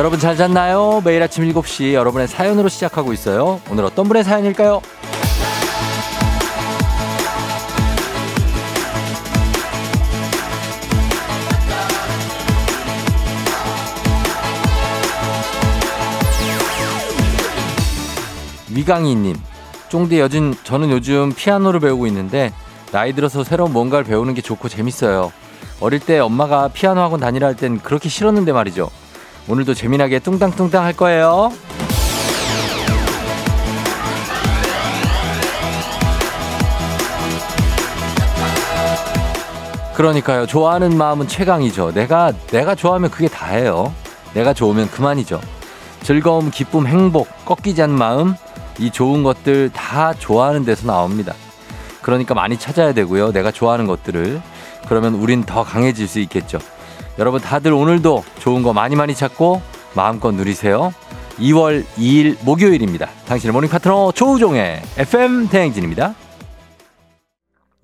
여러분 잘 잤나요? 매일 아침 7시 여러분의 사연으로 시작하고 있어요. 오늘 어떤 분의 사연일까요? 미강이님, 쫑디 여진 저는 요즘 피아노를 배우고 있는데 나이 들어서 새로운 뭔가를 배우는 게 좋고 재밌어요. 어릴 때 엄마가 피아노 학원 다니라 할 땐 그렇게 싫었는데 말이죠. 오늘도 재미나게 뚱땅뚱땅 할 거예요. 그러니까요. 좋아하는 마음은 최강이죠. 내가 내가 좋아하면 그게 다예요. 내가 좋으면 그만이죠. 즐거움, 기쁨, 행복, 꺾이지 않는 마음, 이 좋은 것들 다 좋아하는 데서 나옵니다. 그러니까 많이 찾아야 되고요. 내가 좋아하는 것들을. 그러면 우린 더 강해질 수 있겠죠. 여러분 다들 오늘도 좋은 거 많이 많이 찾고 마음껏 누리세요. 2월 2일 목요일입니다. 당신의 morning 파트너 조우종의 FM 대행진입니다.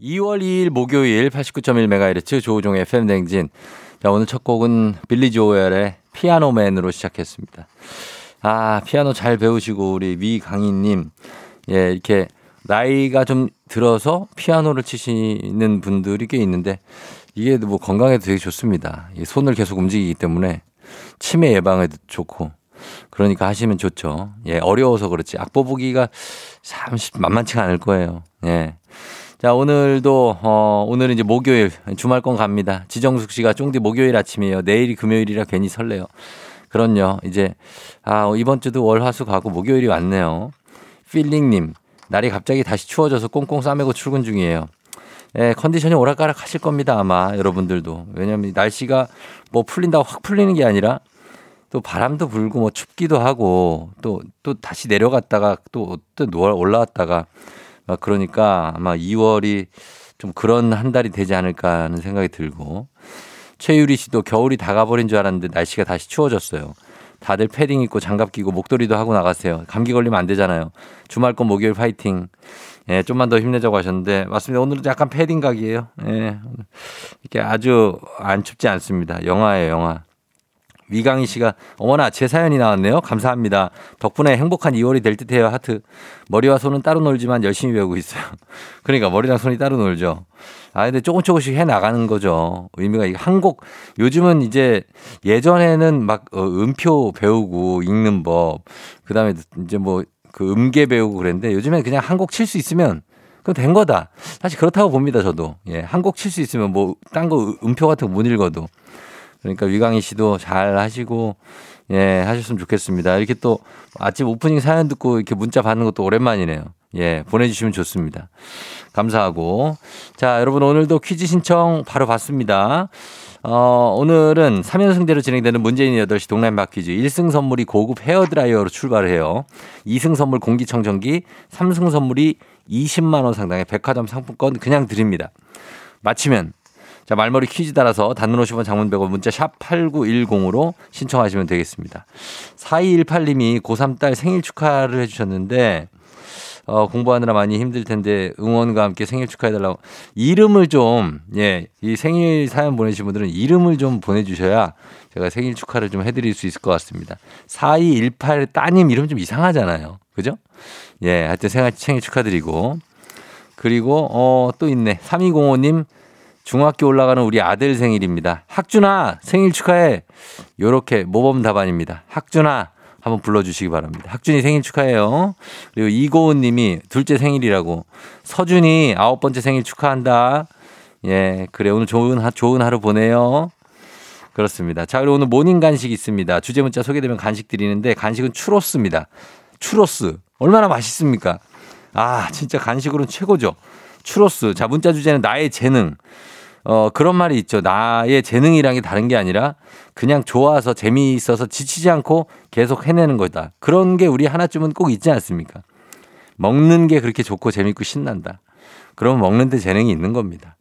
2월 2일 목요일 89.1MHz 조우종의 FM 대행진. 자, 오늘 첫 곡은 빌리 조엘의 Piano Man으로 시작했습니다. 아, 피아노 잘 배우시고 우리 위강희님. 예, 이렇게 나이가 좀 들어서 피아노를 치시는 분들이 꽤 있는데 이게 뭐 건강에도 되게 좋습니다. 손을 계속 움직이기 때문에 치매 예방에도 좋고 그러니까 하시면 좋죠. 예, 어려워서 그렇지. 악보 보기가 참 만만치가 않을 거예요. 예. 자, 오늘도, 어, 오늘은 이제 목요일, 주말권 갑니다. 지정숙 씨가 쫑디 목요일 아침이에요. 내일이 금요일이라 괜히 설레요. 그럼요. 이제, 아, 이번 주도 월, 화, 수 가고 목요일이 왔네요. 필링님, 날이 갑자기 다시 추워져서 꽁꽁 싸매고 출근 중이에요. 예, 컨디션이 오락가락 하실 겁니다, 아마 여러분들도. 왜냐면 날씨가 뭐 풀린다고 확 풀리는 게 아니라 또 바람도 불고 뭐 춥기도 하고 또, 또 다시 내려갔다가 또, 또 올라왔다가 막 그러니까 아마 2월이 좀 그런 한 달이 되지 않을까 하는 생각이 들고 최유리 씨도 겨울이 다가버린 줄 알았는데 날씨가 다시 추워졌어요. 다들 패딩 입고 장갑 끼고 목도리도 하고 나갔어요. 감기 걸리면 안 되잖아요. 주말권 목요일 파이팅. 예, 좀만 더 힘내자고 하셨는데 맞습니다. 오늘은 약간 패딩 각이에요. 예. 이렇게 아주 안 춥지 않습니다. 영화예요, 영화. 위강희 씨가 어머나 제 사연이 나왔네요. 감사합니다. 덕분에 행복한 2월이 될 듯해요. 하트. 머리와 손은 따로 놀지만 열심히 배우고 있어요. 그러니까 머리랑 손이 따로 놀죠. 아 근데 조금 조금씩 해 나가는 거죠. 의미가 이게 한곡 요즘은 이제 예전에는 막 어, 음표 배우고 읽는 법 그다음에 이제 뭐 그 음계 배우고 그랬는데 요즘에 그냥 한 곡 칠 수 있으면 그럼 된 거다. 사실 그렇다고 봅니다. 저도. 예. 한 곡 칠 수 있으면 뭐 딴 거 음표 같은 거 못 읽어도 그러니까 위강희 씨도 잘 하시고 예, 하셨으면 좋겠습니다. 이렇게 또 아침 오프닝 사연 듣고 이렇게 문자 받는 것도 오랜만이네요. 예, 보내주시면 좋습니다. 감사하고. 자, 여러분 오늘도 퀴즈 신청 바로 받습니다. 어, 오늘은 3연승대로 진행되는 문재인 8시 동남바 퀴즈. 1승 선물이 고급 헤어드라이어로 출발을 해요. 2승 선물 공기청정기, 3승 선물이 20만원 상당의 백화점 상품권 그냥 드립니다. 마치면 자, 말머리 퀴즈 따라서 단문 50원 장문 100원 문자 샵 8910으로 신청하시면 되겠습니다. 4218님이 고3 딸 생일 축하를 해주셨는데, 어, 공부하느라 많이 힘들 텐데 응원과 함께 생일 축하해달라고. 이름을 좀, 예, 이 생일 사연 보내신 분들은 이름을 좀 보내주셔야 제가 생일 축하를 좀 해드릴 수 있을 것 같습니다. 4218 따님 이름 좀 이상하잖아요. 그죠? 예, 하여튼 생일, 생일 축하드리고. 그리고, 어, 또 있네. 3205님 중학교 올라가는 우리 아들 생일입니다. 학준아 생일 축하해. 요렇게 모범 답안입니다. 학준아 한번 불러주시기 바랍니다. 학준이 생일 축하해요. 그리고 이고은 님이 둘째 생일이라고. 서준이 아홉 번째 생일 축하한다. 예, 그래. 오늘 좋은, 하, 좋은 하루 보내요. 그렇습니다. 자, 그리고 오늘 morning 간식 있습니다. 주제 문자 소개되면 간식 드리는데 간식은 추로스입니다. 추로스. 얼마나 맛있습니까? 아, 진짜 간식으로는 최고죠. 추로스. 자, 문자 주제는 나의 재능. 어, 그런 말이 있죠. 나의 재능이란 게 다른 게 아니라 그냥 좋아서 재미있어서 지치지 않고 계속 해내는 거다. 그런 게 우리 하나쯤은 꼭 있지 않습니까? 먹는 게 그렇게 좋고 재밌고 신난다. 그러면 먹는데 재능이 있는 겁니다.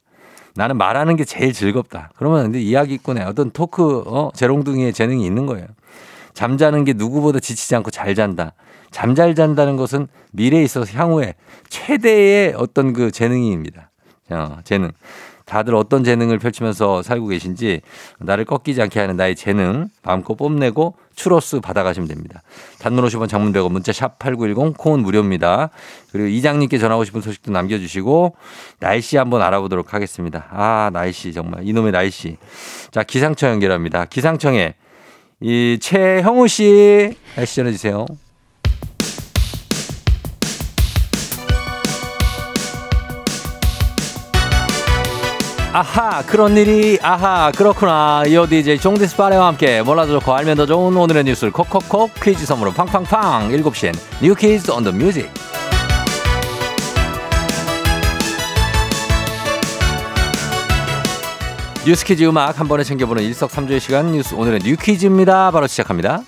나는 말하는 게 제일 즐겁다. 그러면 근데 이야기꾼의 어떤 토크, 어, 재롱둥이의 재능이 있는 거예요. 잠자는 게 누구보다 지치지 않고 잘 잔다. 잠잘 잔다는 것은 미래에 있어서 향후에 최대의 어떤 그 재능입니다. 어, 재능. 다들 어떤 재능을 펼치면서 살고 계신지 나를 꺾이지 않게 하는 나의 재능 마음껏 뽐내고 추로스 받아가시면 됩니다. 단문 50원 장문 100원 문자 샵 8910 콩은 무료입니다. 그리고 이장님께 전하고 싶은 소식도 남겨주시고 날씨 한번 알아보도록 하겠습니다. 아 날씨 정말 이놈의 날씨. 자 기상청 연결합니다. 기상청에 이 최형우 씨 날씨 전해주세요. 아하 그런 일이 아하 그렇구나. 요 DJ 종디스 파레와 함께 몰라도 좋고 알면 더 좋은 오늘의 뉴스를 콕콕콕 퀴즈 선물로 팡팡팡. 7시엔 new 퀴즈 on the music 뉴스 퀴즈 음악 한 번에 챙겨보는 일석삼조의 시간 뉴스 오늘의 new 퀴즈입니다. 바로 시작합니다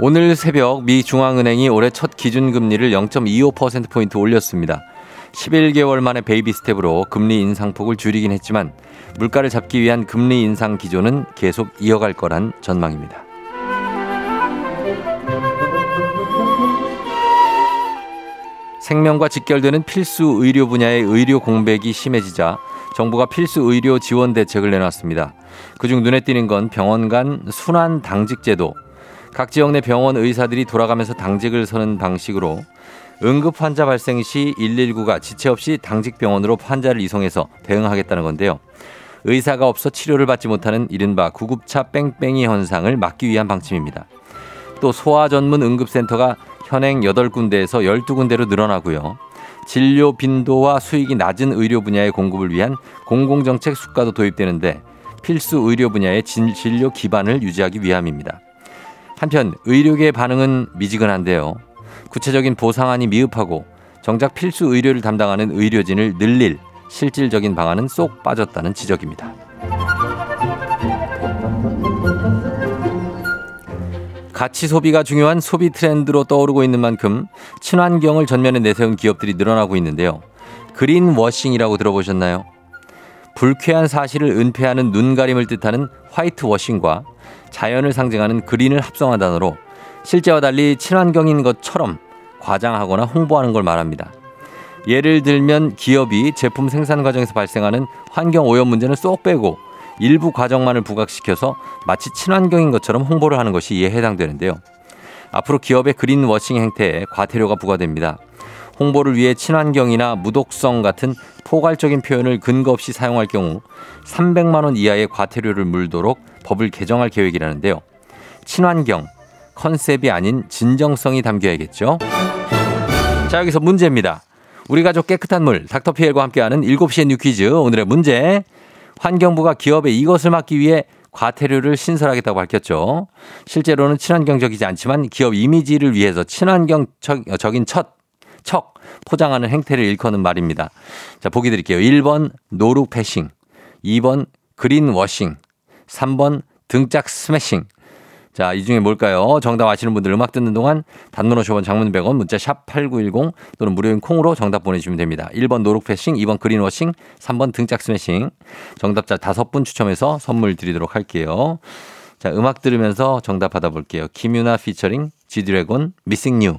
오늘 새벽 미 중앙은행이 올해 첫 기준금리를 0.25%포인트 올렸습니다. 11개월 만에 baby step으로 금리 인상폭을 줄이긴 했지만 물가를 잡기 위한 금리 인상 기조는 계속 이어갈 거란 전망입니다. 생명과 직결되는 필수 의료 분야의 의료 공백이 심해지자 정부가 필수 의료 지원 대책을 내놨습니다. 그중 눈에 띄는 건 병원 간 순환 당직 제도, 각 지역 내 병원 의사들이 돌아가면서 당직을 서는 방식으로 응급 환자 발생 시 119가 지체 없이 당직 병원으로 환자를 이송해서 대응하겠다는 건데요. 의사가 없어 치료를 받지 못하는 이른바 구급차 뺑뺑이 현상을 막기 위한 방침입니다. 또 소아 전문 응급센터가 현행 8군데에서 12군데로 늘어나고요. 진료 빈도와 수익이 낮은 의료 분야의 공급을 위한 공공정책 수가도 도입되는데 필수 의료 분야의 진료 기반을 유지하기 위함입니다. 한편 의료계의 반응은 미지근한데요. 구체적인 보상안이 미흡하고 정작 필수 의료를 담당하는 의료진을 늘릴 실질적인 방안은 쏙 빠졌다는 지적입니다. 가치 소비가 중요한 소비 트렌드로 떠오르고 있는 만큼 친환경을 전면에 내세운 기업들이 늘어나고 있는데요. greenwashing이라고 들어보셨나요? 불쾌한 사실을 은폐하는 눈가림을 뜻하는 whitewashing과 자연을 상징하는 green을 합성한 단어로 실제와 달리 친환경인 것처럼 과장하거나 홍보하는 걸 말합니다. 예를 들면 기업이 제품 생산 과정에서 발생하는 환경 오염 문제는 쏙 빼고 일부 과정만을 부각시켜서 마치 친환경인 것처럼 홍보를 하는 것이 이에 해당되는데요. 앞으로 기업의 그린 워싱 행태에 과태료가 부과됩니다. 홍보를 위해 친환경이나 무독성 같은 포괄적인 표현을 근거 없이 사용할 경우 300만 원 이하의 과태료를 물도록 법을 개정할 계획이라는데요. 친환경 컨셉이 아닌 진정성이 담겨야겠죠. 자, 여기서 문제입니다. 우리 가족 깨끗한 물 닥터피엘과 함께하는 7시의 new 퀴즈 오늘의 문제. 환경부가 기업에 이것을 막기 위해 과태료를 신설하겠다고 밝혔죠. 실제로는 친환경적이지 않지만 기업 이미지를 위해서 친환경적인 첫, 척 포장하는 행태를 일컫는 말입니다. 자, 보기 드릴게요. 1번 no look passing, 2번 그린 워싱, 3번 등짝 스매싱. 자, 이 중에 뭘까요? 정답 아시는 분들 음악 듣는 동안 단문 50원 장문 100원 문자 샵 8910 또는 무료인 콩으로 정답 보내주시면 됩니다. 1번 no look passing, 2번 그린워싱, 3번 등짝 스매싱. 정답자 5분 추첨해서 선물 드리도록 할게요. 자, 음악 들으면서 정답 받아볼게요. 김유나 피처링 지드래곤 Missing You.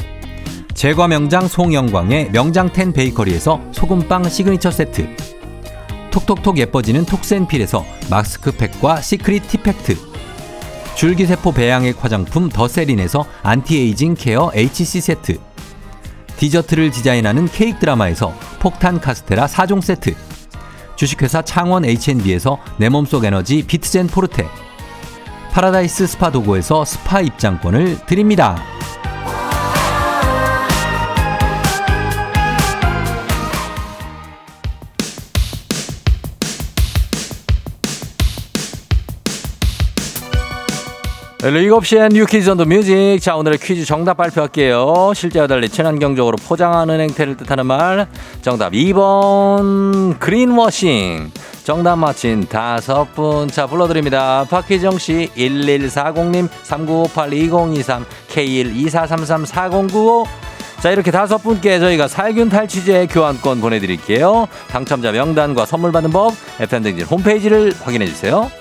제과 명장 송영광의 명장텐 베이커리에서 소금빵 시그니처 세트, 톡톡톡 예뻐지는 톡센필에서 마스크팩과 secret 티팩트, 줄기세포 배양액 화장품 더세린에서 anti-aging care HC 세트, 디저트를 디자인하는 케이크 드라마에서 폭탄 카스테라 4종 세트. 주식회사 창원 H&B에서 내 몸속 에너지 비트젠 포르테. 파라다이스 스파 도고에서 스파 입장권을 드립니다. 일곱 시엔 You Quiz on the Music. 자, 오늘의 퀴즈 정답 발표할게요. 실제와 달리 친환경적으로 포장하는 행태를 뜻하는 말. 정답 2번 그린워싱. 정답 맞힌 다섯 분. 자, 불러드립니다. 박희정 씨, 1140님, 3958-2023, K12433-4095. 자, 이렇게 다섯 분께 저희가 살균 탈취제 교환권 보내드릴게요. 당첨자 명단과 선물 받는 법, FM등진 홈페이지를 확인해주세요.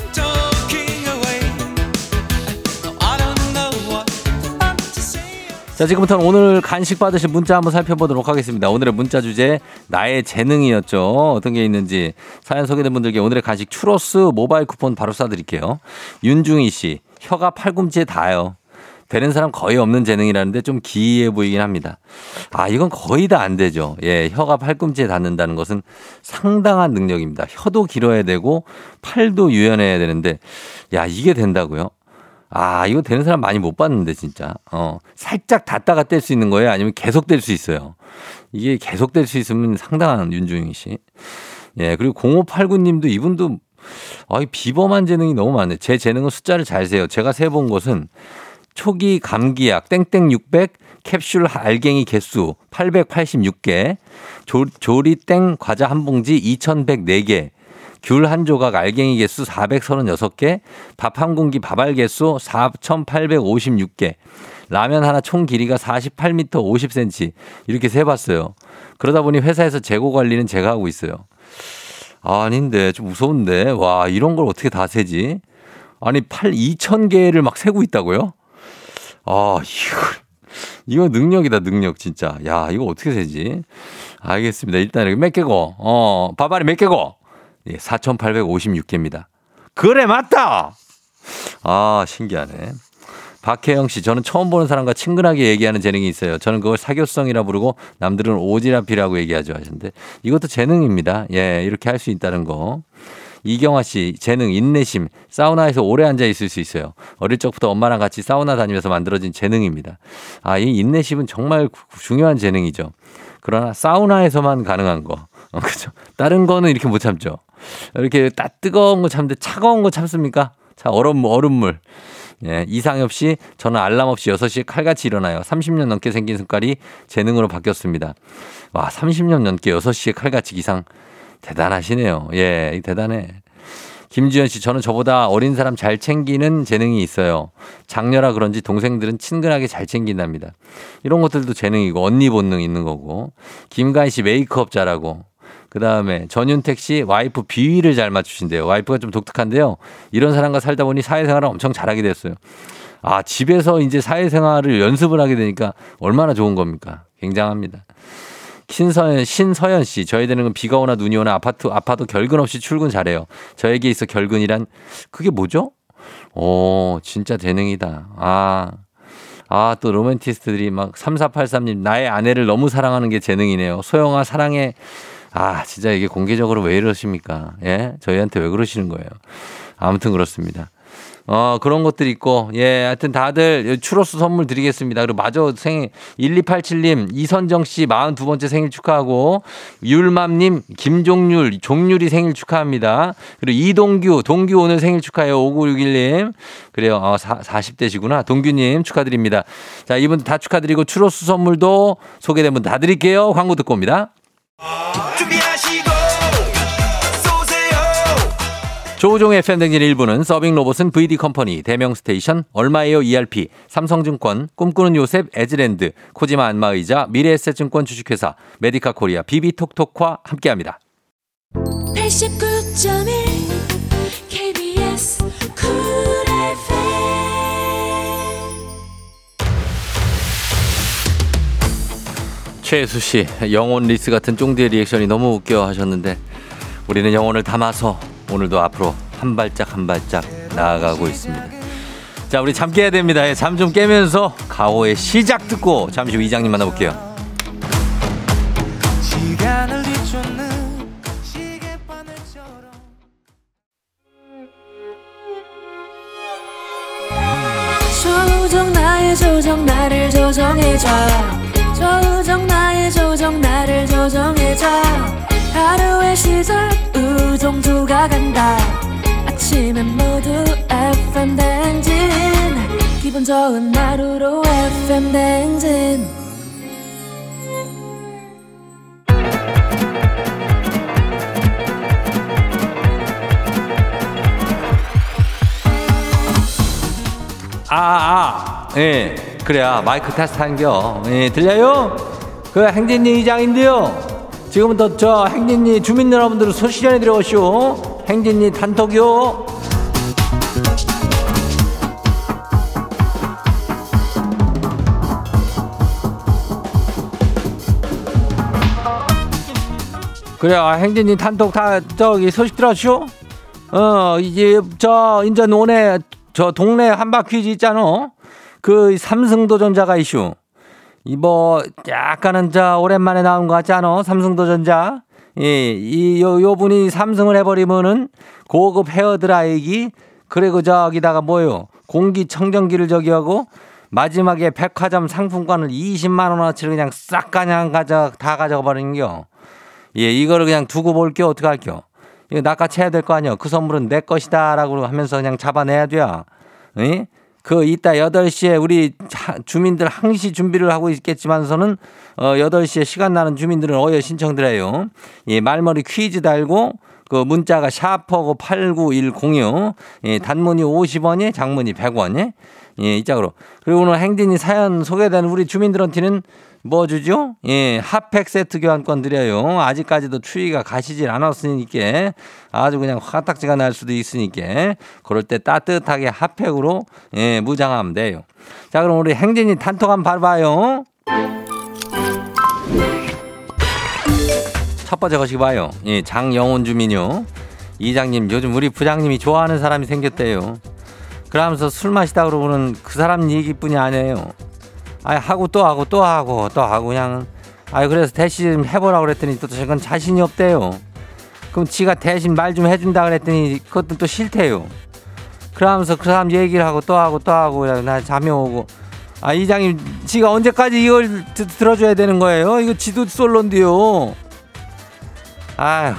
자, 지금부터는 오늘 간식 받으실 문자 한번 살펴보도록 하겠습니다. 오늘의 문자 주제, 나의 재능이었죠. 어떤 게 있는지 사연 소개된 분들께 오늘의 간식 추로스 모바일 쿠폰 바로 쏴드릴게요. 윤중희 씨, 혀가 팔꿈치에 닿아요. 되는 사람 거의 없는 재능이라는데 좀 기이해 보이긴 합니다. 아, 이건 거의 다 안 되죠. 예, 혀가 팔꿈치에 닿는다는 것은 상당한 능력입니다. 혀도 길어야 되고 팔도 유연해야 되는데, 야, 이게 된다고요? 아, 이거 되는 사람 많이 못 봤는데, 진짜. 어, 살짝 닫다가 뗄 수 있는 거예요? 아니면 계속 뗄 수 있어요? 이게 계속 뗄 수 있으면 상당한 윤주영 씨. 예, 그리고 0589님도 이분도, 아, 비범한 재능이 너무 많네. 제 재능은 숫자를 잘 세요. 제가 세본 것은 초기 감기약 땡땡 600, 캡슐 알갱이 개수 886개, 조, 조리땡 과자 한 봉지 2104개, 귤 한 조각 알갱이 개수 436개, 밥 한 공기 밥알 개수 4,856개, 라면 하나 총 길이가 48m 50cm 이렇게 세봤어요. 그러다 보니 회사에서 재고 관리는 제가 하고 있어요. 아, 아닌데 좀 무서운데 와 이런 걸 어떻게 다 세지? 아니 팔 2천 개를 막 세고 있다고요? 아 이거 이거 능력이다 능력 진짜. 야 이거 어떻게 세지? 알겠습니다. 일단 몇 개고 어 밥알이 몇 개고 예, 4,856개입니다. 그래, 맞다! 아, 신기하네. 박혜영 씨, 저는 처음 보는 사람과 친근하게 얘기하는 재능이 있어요. 저는 그걸 사교성이라 부르고 남들은 오지랖이라고 얘기하죠 하시는데 이것도 재능입니다. 예, 이렇게 할 수 있다는 거. 이경화 씨, 재능, 인내심, 사우나에서 오래 앉아 있을 수 있어요. 어릴 적부터 엄마랑 같이 사우나 다니면서 만들어진 재능입니다. 아, 이 인내심은 정말 중요한 재능이죠. 그러나 사우나에서만 가능한 거. 어, 그죠. 다른 거는 이렇게 못 참죠. 이렇게 딱 뜨거운 거 참는데 차가운 거 참습니까? 자, 얼음, 얼음물. 예, 이상엽 씨, 저는 알람 없이 6시에 칼같이 일어나요. 30년 넘게 생긴 습관이 재능으로 바뀌었습니다. 와, 30년 넘게 6시에 칼같이 기상. 대단하시네요. 예, 대단해. 김주현 씨, 저는 저보다 어린 사람 잘 챙기는 재능이 있어요. 장녀라 그런지 동생들은 친근하게 잘 챙긴답니다. 이런 것들도 재능이고, 언니 본능 있는 거고. 김가희 씨, 메이크업 잘하고. 그 다음에 전윤택 씨 와이프 비위를 잘 맞추신대요. 와이프가 좀 독특한데요. 이런 사람과 살다 보니 사회생활을 엄청 잘하게 됐어요. 아, 집에서 이제 사회생활을 연습을 하게 되니까 얼마나 좋은 겁니까? 굉장합니다. 신서연, 신서연 씨, 저희 들은 비가 오나 눈이 오나 아파트, 아파도 결근 없이 출근 잘해요. 저에게 있어 결근이란, 그게 뭐죠? 오, 진짜 재능이다. 아, 아, 또 로맨티스트들이 막 3483님, 나의 아내를 너무 사랑하는 게 재능이네요. 소영아, 사랑해. 아, 진짜 이게 공개적으로 왜 이러십니까? 예? 저희한테 왜 그러시는 거예요? 아무튼 그렇습니다. 어, 그런 것들이 있고, 예, 하여튼 다들 추로스 선물 드리겠습니다. 그리고 마저 생일, 1287님, 이선정 씨 42번째 생일 축하하고, 율맘님, 김종률, 종률이 생일 축하합니다. 그리고 이동규, 동규 오늘 생일 축하해요. 5961님. 그래요. 어, 40대시구나. 동규님 축하드립니다. 자, 이분 다 축하드리고, 추로스 선물도 소개된 분 다 드릴게요. 광고 듣고 옵니다. 조우종의 FM댕진 일부는 서빙 로봇은 VD 컴퍼니, 대명 스테이션, 얼마에요 ERP, 삼성증권, 꿈꾸는 요셉, 에즈랜드, 코지마 안마의자, 미래에셋증권 주식회사, 메디카 코리아, 비비톡톡과 함께합니다. 89.1 KBS Cool 최수 씨, 영혼less 같은 쫑디의 리액션이 너무 웃겨 하셨는데 우리는 영혼을 담아서 오늘도 앞으로 한 발짝 한 발짝 나아가고 있습니다. 자, 우리 잠 깨야 됩니다. 예, 잠좀 깨면서 가호의 시작 듣고 잠시 후 이장님 만나볼게요. 조정 나의 조정 나를 조정해줘 조정 나의 조정 나를 조정해줘 하루의 시절 우정조가 간다 아침엔 모두 FM 댕진 기분 좋은 하루로 FM 댕진 아, 아, 예, 그래야 마이크 테스트 한겨. 예, 들려요? 그 행진이 이장인데요. 지금부터 저 행진리 주민 여러분들 소식 전해드려오시오. 행진리 단톡요. 그래, 아, 행진이 단톡 다 저기 소식 들었쇼? 어, 이제 저 인제 오네 저 동네 한바 퀴즈 있잖아. 그 삼성도전자가 이슈. 이뭐 약간은 저 오랜만에 나온 것 같지 않아? 삼성도전자. 예, 이 요 요 분이 삼성을 해버리면은 고급 헤어 드라이기 그리고 저기다가 뭐요? 공기청정기를 저기 하고 마지막에 백화점 상품권을 20만 원어치를 그냥 싹 그냥 가져 다 가져가 버리는겨. 예, 이거를 그냥 두고 볼게 어떻게 할겨? 이거 낚아채야 될 거 아니야. 그 선물은 내 것이다라고 하면서 그냥 잡아내야 돼요. 예? 그 이따 8시에 우리 주민들 항시 준비를 하고 있겠지만서는 어 8시에 시간 나는 주민들은 어여 신청드려요. 예, 말머리 퀴즈 달고 그 문자가 샤퍼고 89106. 예, 단문이 50원이 장문이 100원이. 예, 이 짝으로. 그리고 오늘 행진이 사연 소개된 우리 주민들한테는 뭐 주죠? 예, 핫팩 세트 교환권 드려요. 아직까지도 추위가 가시질 않았으니까 아주 그냥 화딱지가 날 수도 있으니까 그럴 때 따뜻하게 핫팩으로 예, 무장하면 돼요. 자, 그럼 우리 행진이 단톡 한번 봐봐요. 첫 번째 것이 봐요. 예, 장영훈 주민요. 이장님, 요즘 우리 부장님이 좋아하는 사람이 생겼대요. 그러면서 술 마시다 그러고는 그 사람 얘기뿐이 아니에요. 아 하고 또 하고 또 하고 또 하고 그냥 아 그래서 대신 해보라고 그랬더니 또 저건 자신이 없대요. 그럼 지가 대신 말 좀 해준다 그랬더니 그것도 또 싫대요. 그러면서 그 사람 얘기를 하고 또 하고 또 하고 나 잠이 오고 아 이장님 지가 언제까지 이걸 들어줘야 되는 거예요? 이거 지도 솔로인데요. 아휴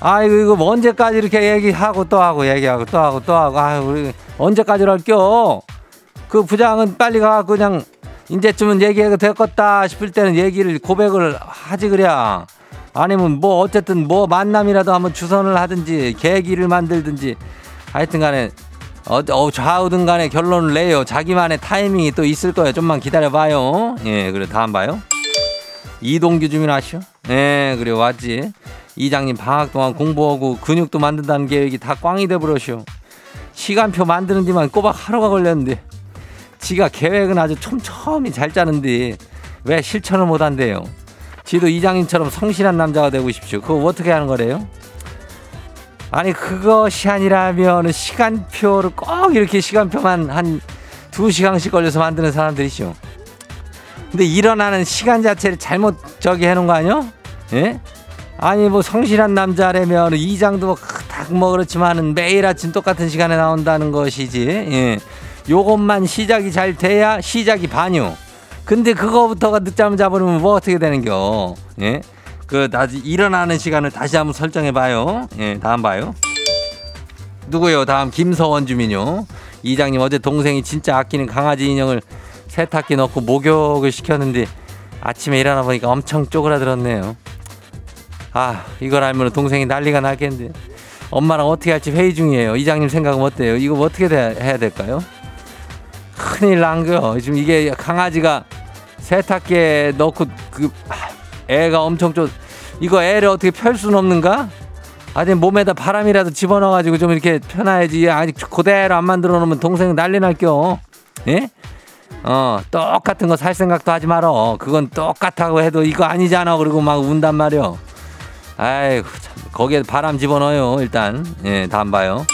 아이고 이거 뭐 언제까지 이렇게 얘기하고 또 하고 얘기하고 또 하고 또 하고 아유 우리 언제까지 할겨? 그 부장은 빨리 가. 그냥 이제쯤은 얘기해도 됐겠다 싶을 때는 얘기를 고백을 하지 그래야. 아니면 뭐 어쨌든 뭐 만남이라도 한번 주선을 하든지 계기를 만들든지. 하여튼 간에 어, 어 좌우든 간에 결론을 내요. 자기만의 타이밍이 또 있을 거예요. 좀만 기다려봐요. 예 그래 다음 봐요. 이동규 주민 아시오 예 그래 왔지. 이장님 방학 동안 공부하고 근육도 만든다는 계획이 다 꽝이 돼버렸쇼 시간표 만드는 데만 꼬박 하루가 걸렸는데 지가 계획은 아주 촘촘히 잘 짜는데 왜 실천을 못 한대요? 지도 이장님처럼 성실한 남자가 되고 싶죠. 그거 어떻게 하는 거래요? 아니 그것이 아니라면 시간표를 꼭 이렇게 시간표만 한 두 시간씩 걸려서 만드는 사람들이죠. 근데 일어나는 시간 자체를 잘못 저기 해놓은 거 아니요? 예? 아니 뭐 성실한 남자라면 이장도 딱뭐 그렇지만은 매일 아침 똑같은 시간에 나온다는 것이지. 예. 요것만 시작이 잘 돼야 시작이 반요. 근데 그거부터가 늦잠을 자버리면 뭐 어떻게 되는겨? 예? 그 다시 일어나는 시간을 다시 한번 설정해 봐요. 예, 다음 봐요. 누구요? 다음 김서원 주민요. 이장님 어제 동생이 진짜 아끼는 강아지 인형을 세탁기 넣고 목욕을 시켰는데 아침에 일어나 보니까 엄청 쪼그라들었네요. 아, 이걸 알면 동생이 난리가 나겠는데. 엄마랑 어떻게 할지 회의 중이에요. 이장님 생각은 어때요? 이거 뭐 어떻게 해야 될까요? 큰일 난 거요. 지금 이게 강아지가 세탁기에 넣고 그 애가 엄청 좀 이거 애를 어떻게 펼 수는 없는가? 아니 몸에다 바람이라도 집어넣어가지고 좀 이렇게 펴놔야지. 아직 그대로 안 만들어 놓으면 동생 난리 날겨. 예? 어 똑같은 거 살 생각도 하지 말어. 그건 똑같다고 해도 이거 아니잖아. 그리고 막 운단 말이요. 아이고 참 거기에 바람 집어넣어요. 일단 예, 다 안 봐요.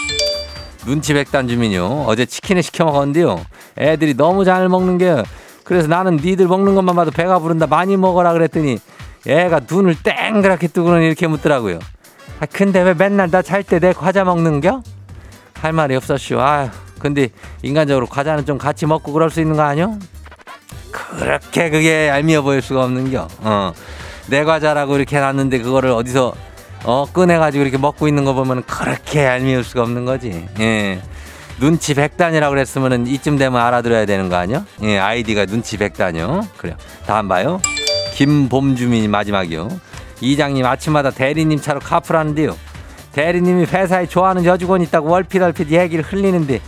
눈치 백단 주민요. 어제 치킨을 시켜 먹었는데요. 애들이 너무 잘 먹는 게 그래서 나는 니들 먹는 것만 봐도 배가 부른다. 많이 먹어라 그랬더니 애가 눈을 땡그랗게 뜨고는 이렇게 묻더라고요. 아, 근데 왜 맨날 나 잘 때 내 과자 먹는겨? 할 말이 없었슈. 아휴, 근데 인간적으로 과자는 좀 같이 먹고 그럴 수 있는 거 아니요? 그렇게 그게 얄미워 보일 수가 없는겨. 어. 내 과자라고 이렇게 해놨는데 그거를 어디서 어 꺼내가지고 이렇게 먹고 있는 거 보면 그렇게 얄미울 수가 없는 거지. 예. 눈치 백단이라고 그랬으면은 이쯤 되면 알아들어야 되는 거 아니요? 예, 아이디가 눈치 백단이요. 그래요. 다안 봐요? 김봄주민이 마지막이요. 이장님 아침마다 대리님 차로 카풀하는데요. 대리님이 회사에 좋아하는 여직원 있다고 월핏월핏 얘기를 흘리는데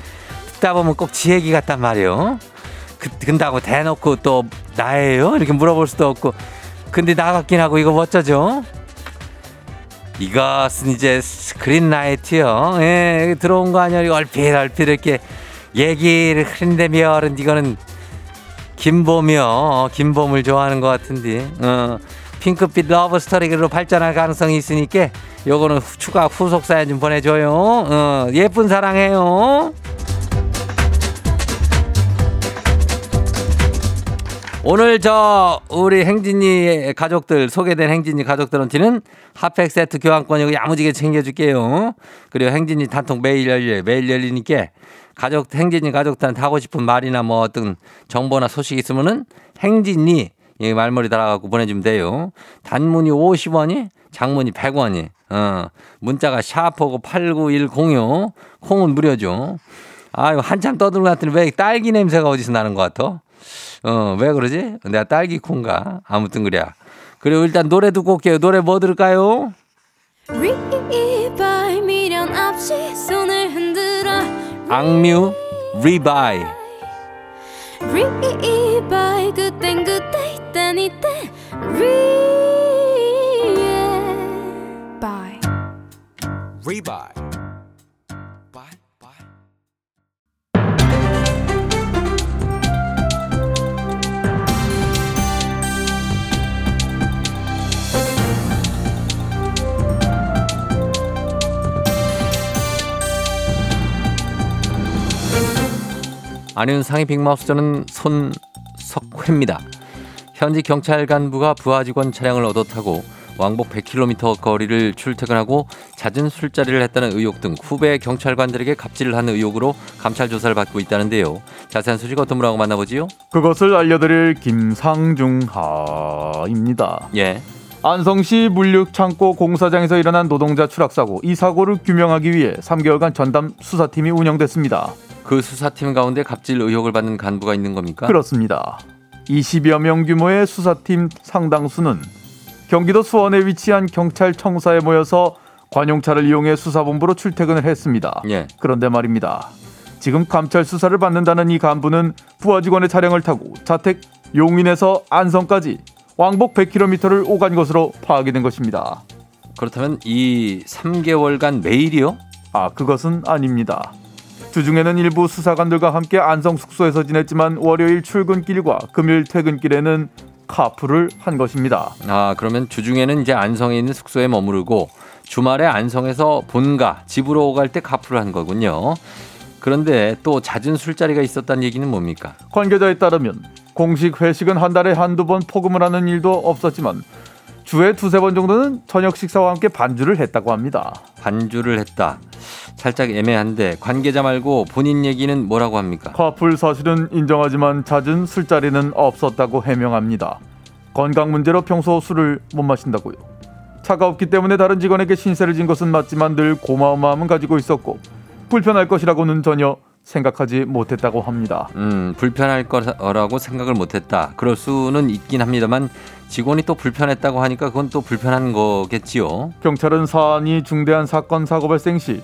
듣다 보면 꼭 지 얘기 같단 말이에요. 그, 근다고 대놓고 또 나예요? 이렇게 물어볼 수도 없고 근데 나 같긴 하고 이거 어쩌죠? 이것은 이제 green light요. 예, 들어온 거 아니야? 얼핏 얼핏 이렇게 얘기를 들으면 이거는 김봄이요. 어, 김봄을 좋아하는 것 같은데. 어, 핑크빛 러브 스토리로 발전할 가능성이 있으니까 요거는 추가 후속 사연 좀 보내줘요. 어, 예쁜 사랑해요. 오늘 저 우리 행진이 가족들 소개된 행진이 가족들한테는 핫팩 세트 교환권 이거 야무지게 챙겨줄게요. 그리고 행진이 단통 매일 열려 매일 열리니까 가족 행진이 가족들한테 하고 싶은 말이나 뭐 어떤 정보나 소식 있으면은 행진이 이 말머리 달아갖고 보내주면 돼요. 단문이 50원이 장문이 100원이 어 문자가 샤프고 89106 콩은 무료죠. 아유 한참 떠들고 났더니 왜 딸기 냄새가 어디서 나는 것 같아? 어, 왜 그러지? 내가 딸기코인가? 아무튼 그래. 그리고 일단 노래 듣고 올게요. 노래 뭐 들을까요? RE-BYE 미련 없이 손을 흔들어. 악뮤 RE-BYE RE-BYE 그땐 그때 이땐 이때. RE-BYE 리바이 아는 상위 빅마우스 저는 손석회입니다. 현지 경찰 간부가 부하 직원 차량을 얻어 타고 왕복 100km 거리를 출퇴근하고 잦은 술자리를 했다는 의혹 등 후배 경찰관들에게 갑질을 하는 의혹으로 감찰 조사를 받고 있다는데요. 자세한 소식 어떤 분하고 만나보지요? 그것을 알려드릴 김상중하입니다. 예. 안성시 물류창고 공사장에서 일어난 노동자 추락사고 이 사고를 규명하기 위해 3개월간 전담 수사팀이 운영됐습니다. 그 수사팀 가운데 갑질 의혹을 받는 간부가 있는 겁니까? 그렇습니다. 20여 명 규모의 수사팀 상당수는 경기도 수원에 위치한 경찰청사에 모여서 관용차를 이용해 수사본부로 출퇴근을 했습니다. 예. 그런데 말입니다. 지금 감찰 수사를 받는다는 이 간부는 부하 직원의 차량을 타고 자택 용인에서 안성까지 왕복 100km를 오간 것으로 파악이 된 것입니다. 그렇다면 이 3개월간 매일이요? 아, 그것은 아닙니다. 주중에는 일부 수사관들과 함께 안성 숙소에서 지냈지만 월요일 출근길과 금요일 퇴근길에는 카풀을 한 것입니다. 아 그러면 주중에는 이제 안성에 있는 숙소에 머무르고 주말에 안성에서 본가 집으로 갈 때 카풀을 한 거군요. 그런데 또 잦은 술자리가 있었다는 얘기는 뭡니까? 관계자에 따르면 공식 회식은 한 달에 한두 번 포금을 하는 일도 없었지만 주에 두세 번 정도는 저녁 식사와 함께 반주를 했다고 합니다. 반주를 했다. 살짝 애매한데 관계자 말고 본인 얘기는 뭐라고 합니까? 커플 사실은 인정하지만 잦은 술자리는 없었다고 해명합니다. 건강 문제로 평소 술을 못 마신다고요. 차가 없기 때문에 다른 직원에게 신세를 진 것은 맞지만 늘 고마운 마음은 가지고 있었고 불편할 것이라고는 전혀 생각하지 못했다고 합니다. 음, 불편할 거라고 생각을 못했다. 그럴 수는 있긴 합니다만 직원이 또 불편했다고 하니까 그건 또 불편한 거겠지요. 경찰은 사안이 중대한 사건 사고 발생 시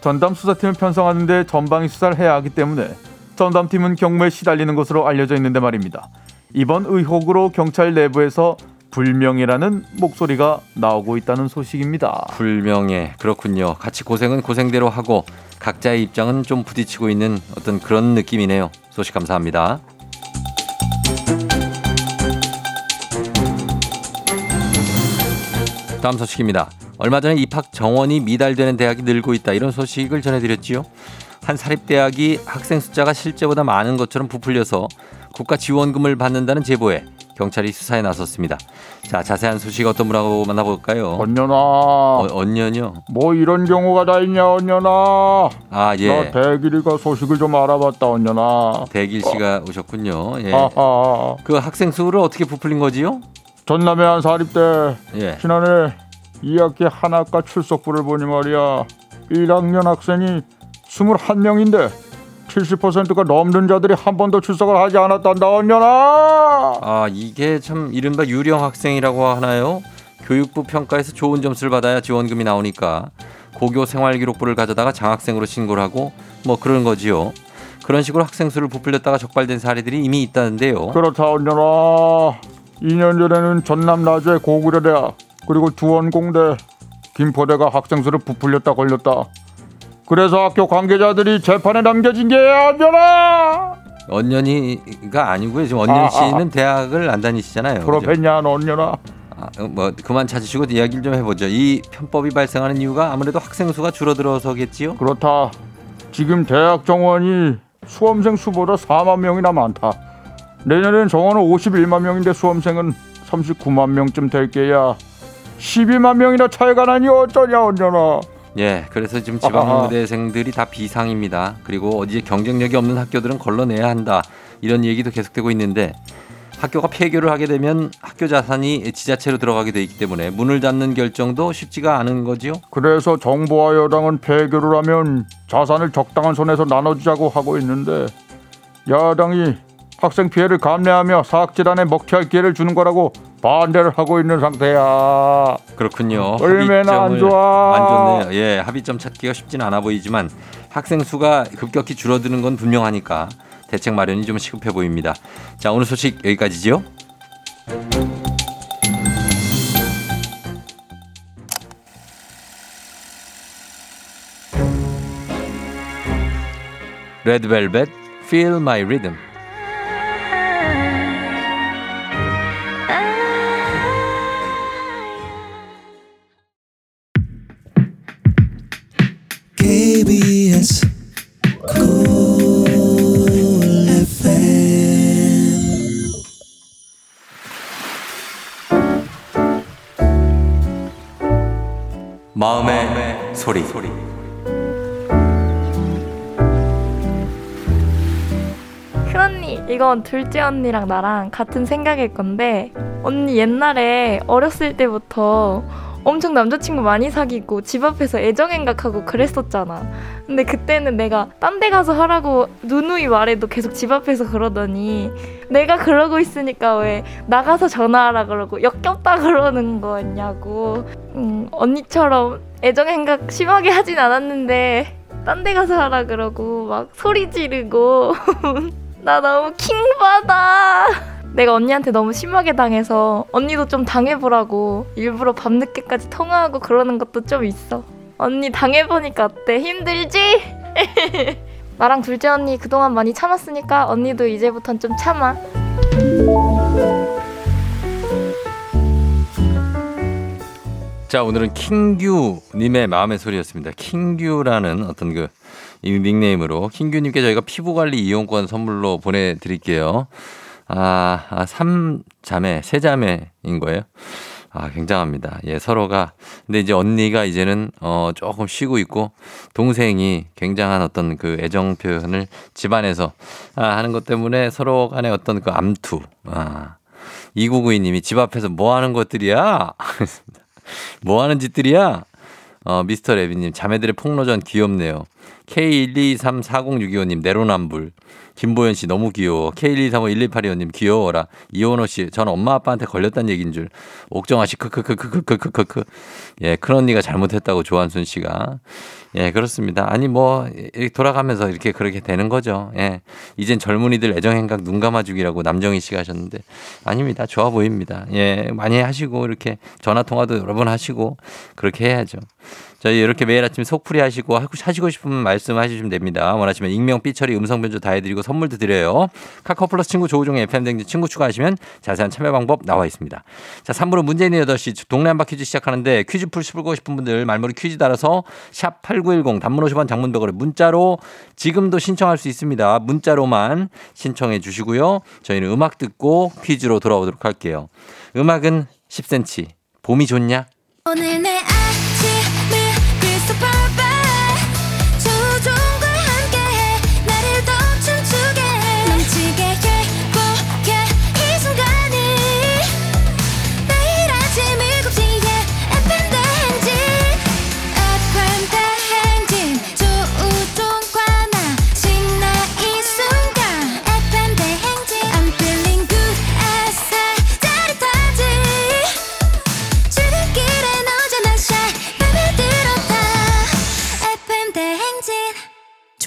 전담 수사팀을 편성하는데 전방위 수사를 해야 하기 때문에 전담팀은 경무에 시달리는 것으로 알려져 있는데 말입니다. 이번 의혹으로 경찰 내부에서 불명예라는 목소리가 나오고 있다는 소식입니다. 불명예 그렇군요. 같이 고생은 고생대로 하고 각자의 입장은 좀 부딪히고 있는 어떤 그런 느낌이네요. 소식 감사합니다. 다음 소식입니다. 얼마 전에 입학 정원이 미달되는 대학이 늘고 있다 이런 소식을 전해드렸지요. 한 사립대학이 학생 숫자가 실제보다 많은 것처럼 부풀려서 국가 지원금을 받는다는 제보에 경찰이 수사에 나섰습니다. 자 자세한 소식 어떤 분하고 만나볼까요? 언년아, 어, 언년요. 뭐 이런 경우가 다 있냐 언년아. 아 예. 나 대길이가 소식을 좀 알아봤다 언년아. 대길 씨가 오셨군요. 예. 아하, 그 학생 수를 어떻게 부풀린 거지요? 전남의 한 사립대 예. 지난해 2학기 한학과 출석부를 보니 말이야 1학년 학생이 21명인데 70%가 넘는 자들이 한 번도 출석을 하지 않았단다 언년아 아 이게 참 이른바 유령 학생이라고 하나요? 교육부 평가에서 좋은 점수를 받아야 지원금이 나오니까 고교 생활기록부를 가져다가 장학생으로 신고를 하고 뭐 그런 거지요. 그런 식으로 학생 수를 부풀렸다가 적발된 사례들이 이미 있다는데요. 그렇다 언년아 2년 전에는 전남 나주의 고구려대학 그리고 두원공대 김포대가 학생 수를 부풀렸다 걸렸다 그래서 학교 관계자들이 재판에 남겨진 게 언년아 언년이가 아니고요. 지금 언년 아, 아, 씨는 대학을 안 다니시잖아요. 그렇겠냐 언년아 아, 어, 뭐 그만 찾으시고 이야기를 좀 해보죠. 이 편법이 발생하는 이유가 아무래도 학생 수가 줄어들어서겠지요. 그렇다. 지금 대학 정원이 수험생 수보다 4만 명이나 많다. 내년엔 정원은 51만 명인데 수험생은 39만 명쯤 될 게야. 12만 명이나 차이가 나니 어쩌냐 언제나. 예, 그래서 지금 아하. 지방의대생들이 다 비상입니다. 그리고 어디에 경쟁력이 없는 학교들은 걸러내야 한다. 이런 얘기도 계속되고 있는데 학교가 폐교를 하게 되면 학교 자산이 지자체로 들어가게 돼 있기 때문에 문을 닫는 결정도 쉽지가 않은 거지요. 그래서 정부와 여당은 폐교를 하면 자산을 적당한 손에서 나눠주자고 하고 있는데 야당이 학생 피해를 감내하며 사학질환에 먹튀할 기회를 주는 거라고 반대를 하고 있는 상태야. 그렇군요. 얼마나 안 좋아. 안 좋네요. 예, 합의점 찾기가 쉽진 않아 보이지만 학생 수가 급격히 줄어드는 건 분명하니까 대책 마련이 좀 시급해 보입니다. 자, 오늘 소식 여기까지지요. 레드벨벳 Feel My Rhythm 소리. 큰 언니, 이건 둘째 언니랑 나랑 같은 생각일 건데, 언니 옛날에 어렸을 때부터 엄청 남자친구 많이 사귀고 집 앞에서 애정행각하고 그랬었잖아. 근데 그때는 내가 딴 데 가서 하라고 누누이 말해도 계속 집 앞에서 그러더니 내가 그러고 있으니까 왜 나가서 전화하라 그러고 역겹다 그러는 거냐고. 음, 언니처럼 애정행각 심하게 하진 않았는데 딴 데 가서 하라 그러고 막 소리 지르고 나 너무 킹받아. 내가 언니한테 너무 심하게 당해서 언니도 좀 당해보라고 일부러 밤늦게까지 통화하고 그러는 것도 좀 있어. 언니 당해보니까 어때? 힘들지? 나랑 둘째 언니 그동안 많이 참았으니까 언니도 이제부턴 좀 참아. 자, 오늘은 킹규님의 마음의 소리였습니다. 킹규라는 어떤 그, 이 닉네임으로 킹규님께 저희가 피부 관리 이용권 선물로 보내드릴게요. 아, 아, 3자매, 3자매인 거예요? 아, 굉장합니다. 예, 서로가. 근데 이제 언니가 이제는, 어, 조금 쉬고 있고, 동생이 굉장한 어떤 그 애정 표현을 집안에서, 아, 하는 것 때문에 서로 간의 어떤 그 암투, 아, 2992님이 집 앞에서 뭐 하는 것들이야? 뭐 하는 짓들이야? 어, 미스터 레비님, 자매들의 폭로전 귀엽네요. K1234062호님, 내로남불. 김보현 씨 너무 귀여워. K123511825님 귀여워라. 이원호 씨, 전 엄마 아빠한테 걸렸다는 얘기인 줄. 옥정아 씨, 크크크크크크크크크. 예, 큰 언니가 잘못했다고 조한순 씨가. 예, 그렇습니다. 아니, 뭐, 이렇게 돌아가면서 이렇게 그렇게 되는 거죠. 예. 이젠 젊은이들 애정행각 눈 감아주기라고 남정희 씨가 하셨는데. 아닙니다. 좋아 보입니다. 예, 많이 하시고, 이렇게 전화 통화도 여러 번 하시고, 그렇게 해야죠. 저희 이렇게 매일 아침 속풀이 하시고 하시고 싶으면 말씀 하시면 됩니다. 원하시면 익명, 삐처리, 음성 변조 다 해드리고 선물도 드려요. 카카오 플러스 친구 조우종의 FM 댕진 친구 추가하시면 자세한 참여 방법 나와 있습니다. 자, 3부로 문제 있는 8시 동네 한바 퀴즈 시작하는데 퀴즈 풀 풀고 싶은 분들 말머리 퀴즈 달아서 샵 8910 단문 50원 장문 100원에 문자로 지금도 신청할 수 있습니다. 문자로만 신청해 주시고요. 저희는 음악 듣고 퀴즈로 돌아오도록 할게요. 음악은 10cm. 봄이 좋냐?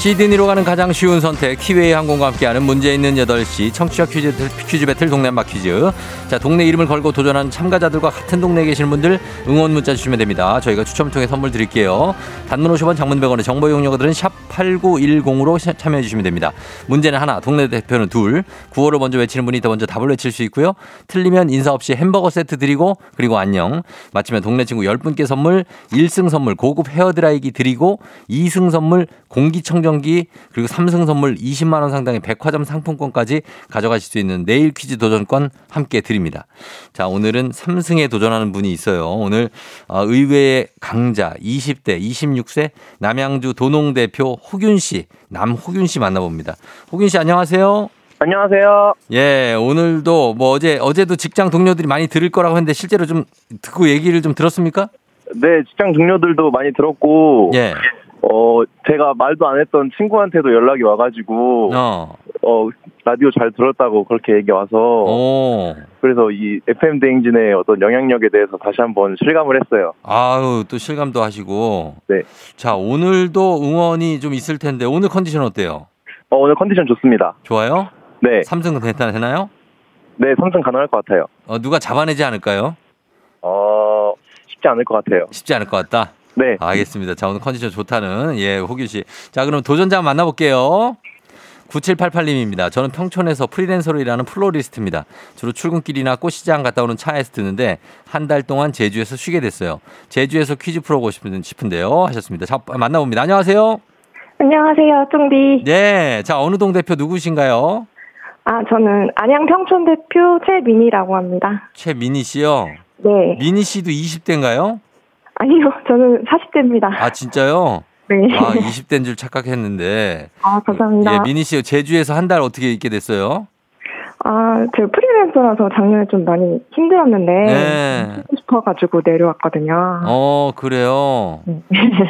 시드니로 가는 가장 쉬운 선택 키웨이 항공과 함께하는 문제 있는 8시 청취자 퀴즈, 퀴즈 배틀 동네 한바 퀴즈. 자 동네 이름을 걸고 도전하는 참가자들과 같은 동네에 계시는 분들 응원 문자 주시면 됩니다. 저희가 추첨을 통해 선물 드릴게요. 단문 50원 장문 100원의 정보 이용료들은 샵 8910으로 참여해 주시면 됩니다. 문제는 하나 동네 대표는 둘. 구호를 먼저 외치는 분이 더 먼저 답을 외칠 수 있고요. 틀리면 인사 없이 햄버거 세트 드리고 그리고 안녕. 마치면 동네 친구 10분께 선물 1승 선물 고급 헤어드라이기 드리고 2승 선물 공기청정 기 그리고 3승 선물 20만 원 상당의 백화점 상품권까지 가져가실 수 있는 내일 퀴즈 도전권 함께 드립니다. 자, 오늘은 3승에 도전하는 분이 있어요. 오늘 어, 의외의 강자 20대 26세 남양주 도농 대표 호균 씨, 남호균 씨 만나봅니다. 호균 씨 안녕하세요. 안녕하세요. 예, 오늘도 뭐 어제 어제도 직장 동료들이 많이 들을 거라고 했는데 실제로 좀 듣고 얘기를 좀 들었습니까? 네, 직장 동료들도 많이 들었고, 예. 어, 제가 말도 안 했던 친구한테도 연락이 와가지고, 어. 어, 라디오 잘 들었다고 그렇게 얘기 와서, 오. 그래서 이 FM 대행진의 어떤 영향력에 대해서 다시 한번 실감을 했어요. 아유, 또 실감도 하시고. 네. 자, 오늘도 응원이 좀 있을 텐데 오늘 컨디션 어때요? 어, 오늘 컨디션 좋습니다. 좋아요? 네, 삼승 되나요? 네, 삼성 가능할 것 같아요. 어, 누가 잡아내지 않을까요? 어, 쉽지 않을 것 같아요. 쉽지 않을 것 같다. 네, 알겠습니다. 자, 오늘 컨디션 좋다는 예, 호규 씨. 자, 그럼 도전자 만나 볼게요. 9788님입니다. 저는 평촌에서 프리랜서로 일하는 플로리스트입니다. 주로 출근길이나 꽃시장 갔다 오는 차에서 듣는데 한 달 동안 제주에서 쉬게 됐어요. 제주에서 퀴즈 풀어보고 싶은- 싶은데요. 하셨습니다. 자, 만나봅니다. 안녕하세요. 안녕하세요, 쫑디. 네. 자, 어느 동 대표 누구신가요? 아, 저는 안양 평촌 대표 최민희라고 합니다. 최민희 씨요. 네. 민희 씨도 20대인가요? 아니요, 저는 40대입니다. 아, 진짜요? 네. 아, 20대인 줄 착각했는데. 아, 감사합니다. 예, 민희 씨 제주에서 한 달 어떻게 있게 됐어요? 아, 제가 프리랜서라서 작년에 좀 많이 힘들었는데, 네. 싶어가지고 내려왔거든요. 어, 그래요. 네.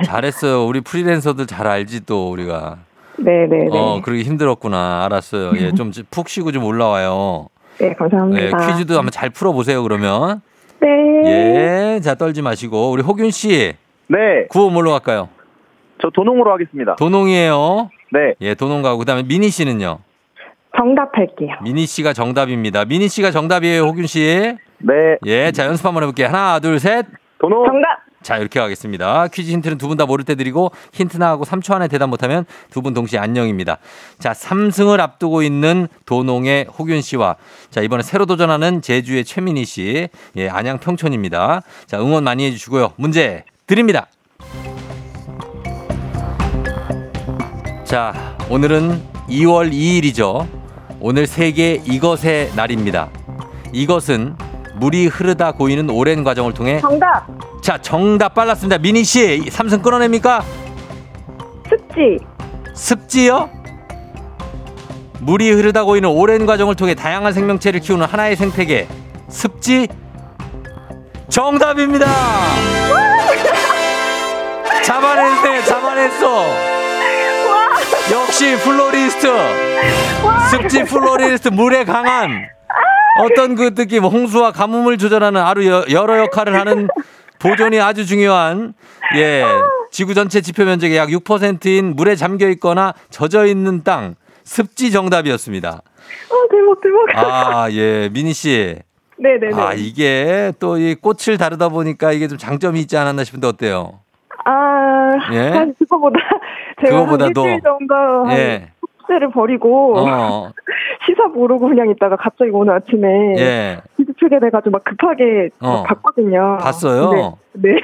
잘했어요. 우리 프리랜서들 잘 알지 또 우리가. 네 네 네. 어, 그러기 힘들었구나. 알았어요. 예, 좀 푹 쉬고 좀 올라와요. 네, 감사합니다. 예, 퀴즈도 한번 잘 풀어보세요, 그러면. 네. 예, 자, 떨지 마시고. 우리 호균 씨, 네, 구호 뭘로 갈까요? 저 도농으로 하겠습니다. 도농이에요. 네, 예, 도농 가고. 그 다음에 미니 씨는요? 정답할게요. 미니 씨가 정답입니다. 미니 씨가 정답이에요, 호균 씨. 네, 예, 자, 연습 한번 해볼게요. 하나, 둘, 셋. 도농. 정답! 자, 이렇게 가겠습니다. 퀴즈 힌트는 두 분 다 모를 때 드리고 힌트나 하고 3초 안에 대답 못하면 두 분 동시에 안녕입니다. 자, 3승을 앞두고 있는 도농의 호균 씨와 자, 이번에 새로 도전하는 제주의 최민희 씨. 예, 안양 평촌입니다. 자, 응원 많이 해주시고요. 문제 드립니다. 자, 오늘은 2월 2일이죠. 오늘 세계 이것의 날입니다. 이것은 물이 흐르다 고이는 오랜 과정을 통해 정답 자, 정답 빨랐습니다. 미니 씨, 삼승 끊어냅니까? 습지 습지요? 물이 흐르다 고이는 오랜 과정을 통해 다양한 생명체를 키우는 하나의 생태계 습지 정답입니다. 잡아냈네, 잡아냈어. 역시 플로리스트. 습지 플로리스트 물에 강한 어떤 그 느낌 홍수와 가뭄을 조절하는 아주 여- 여러 역할을 하는 보존이 아주 중요한 예 지구 전체 지표 면적의 약 6%인 물에 잠겨 있거나 젖어 있는 땅 습지 정답이었습니다. 어 대박 대박 아예 미니 씨. 네네네 아 이게 또 이 꽃을 다루다 보니까 이게 좀 장점이 있지 않았나 싶은데 어때요? 아 예? 그거보다 제가 그거보다도, 한 일주일 정도 한 예. 숙제를 버리고 어. 시사 모르고 그냥 있다가 갑자기 오늘 아침에 예. 뒤집히게 돼가지고 막 급하게 어. 막 봤거든요. 봤어요? 네. 네.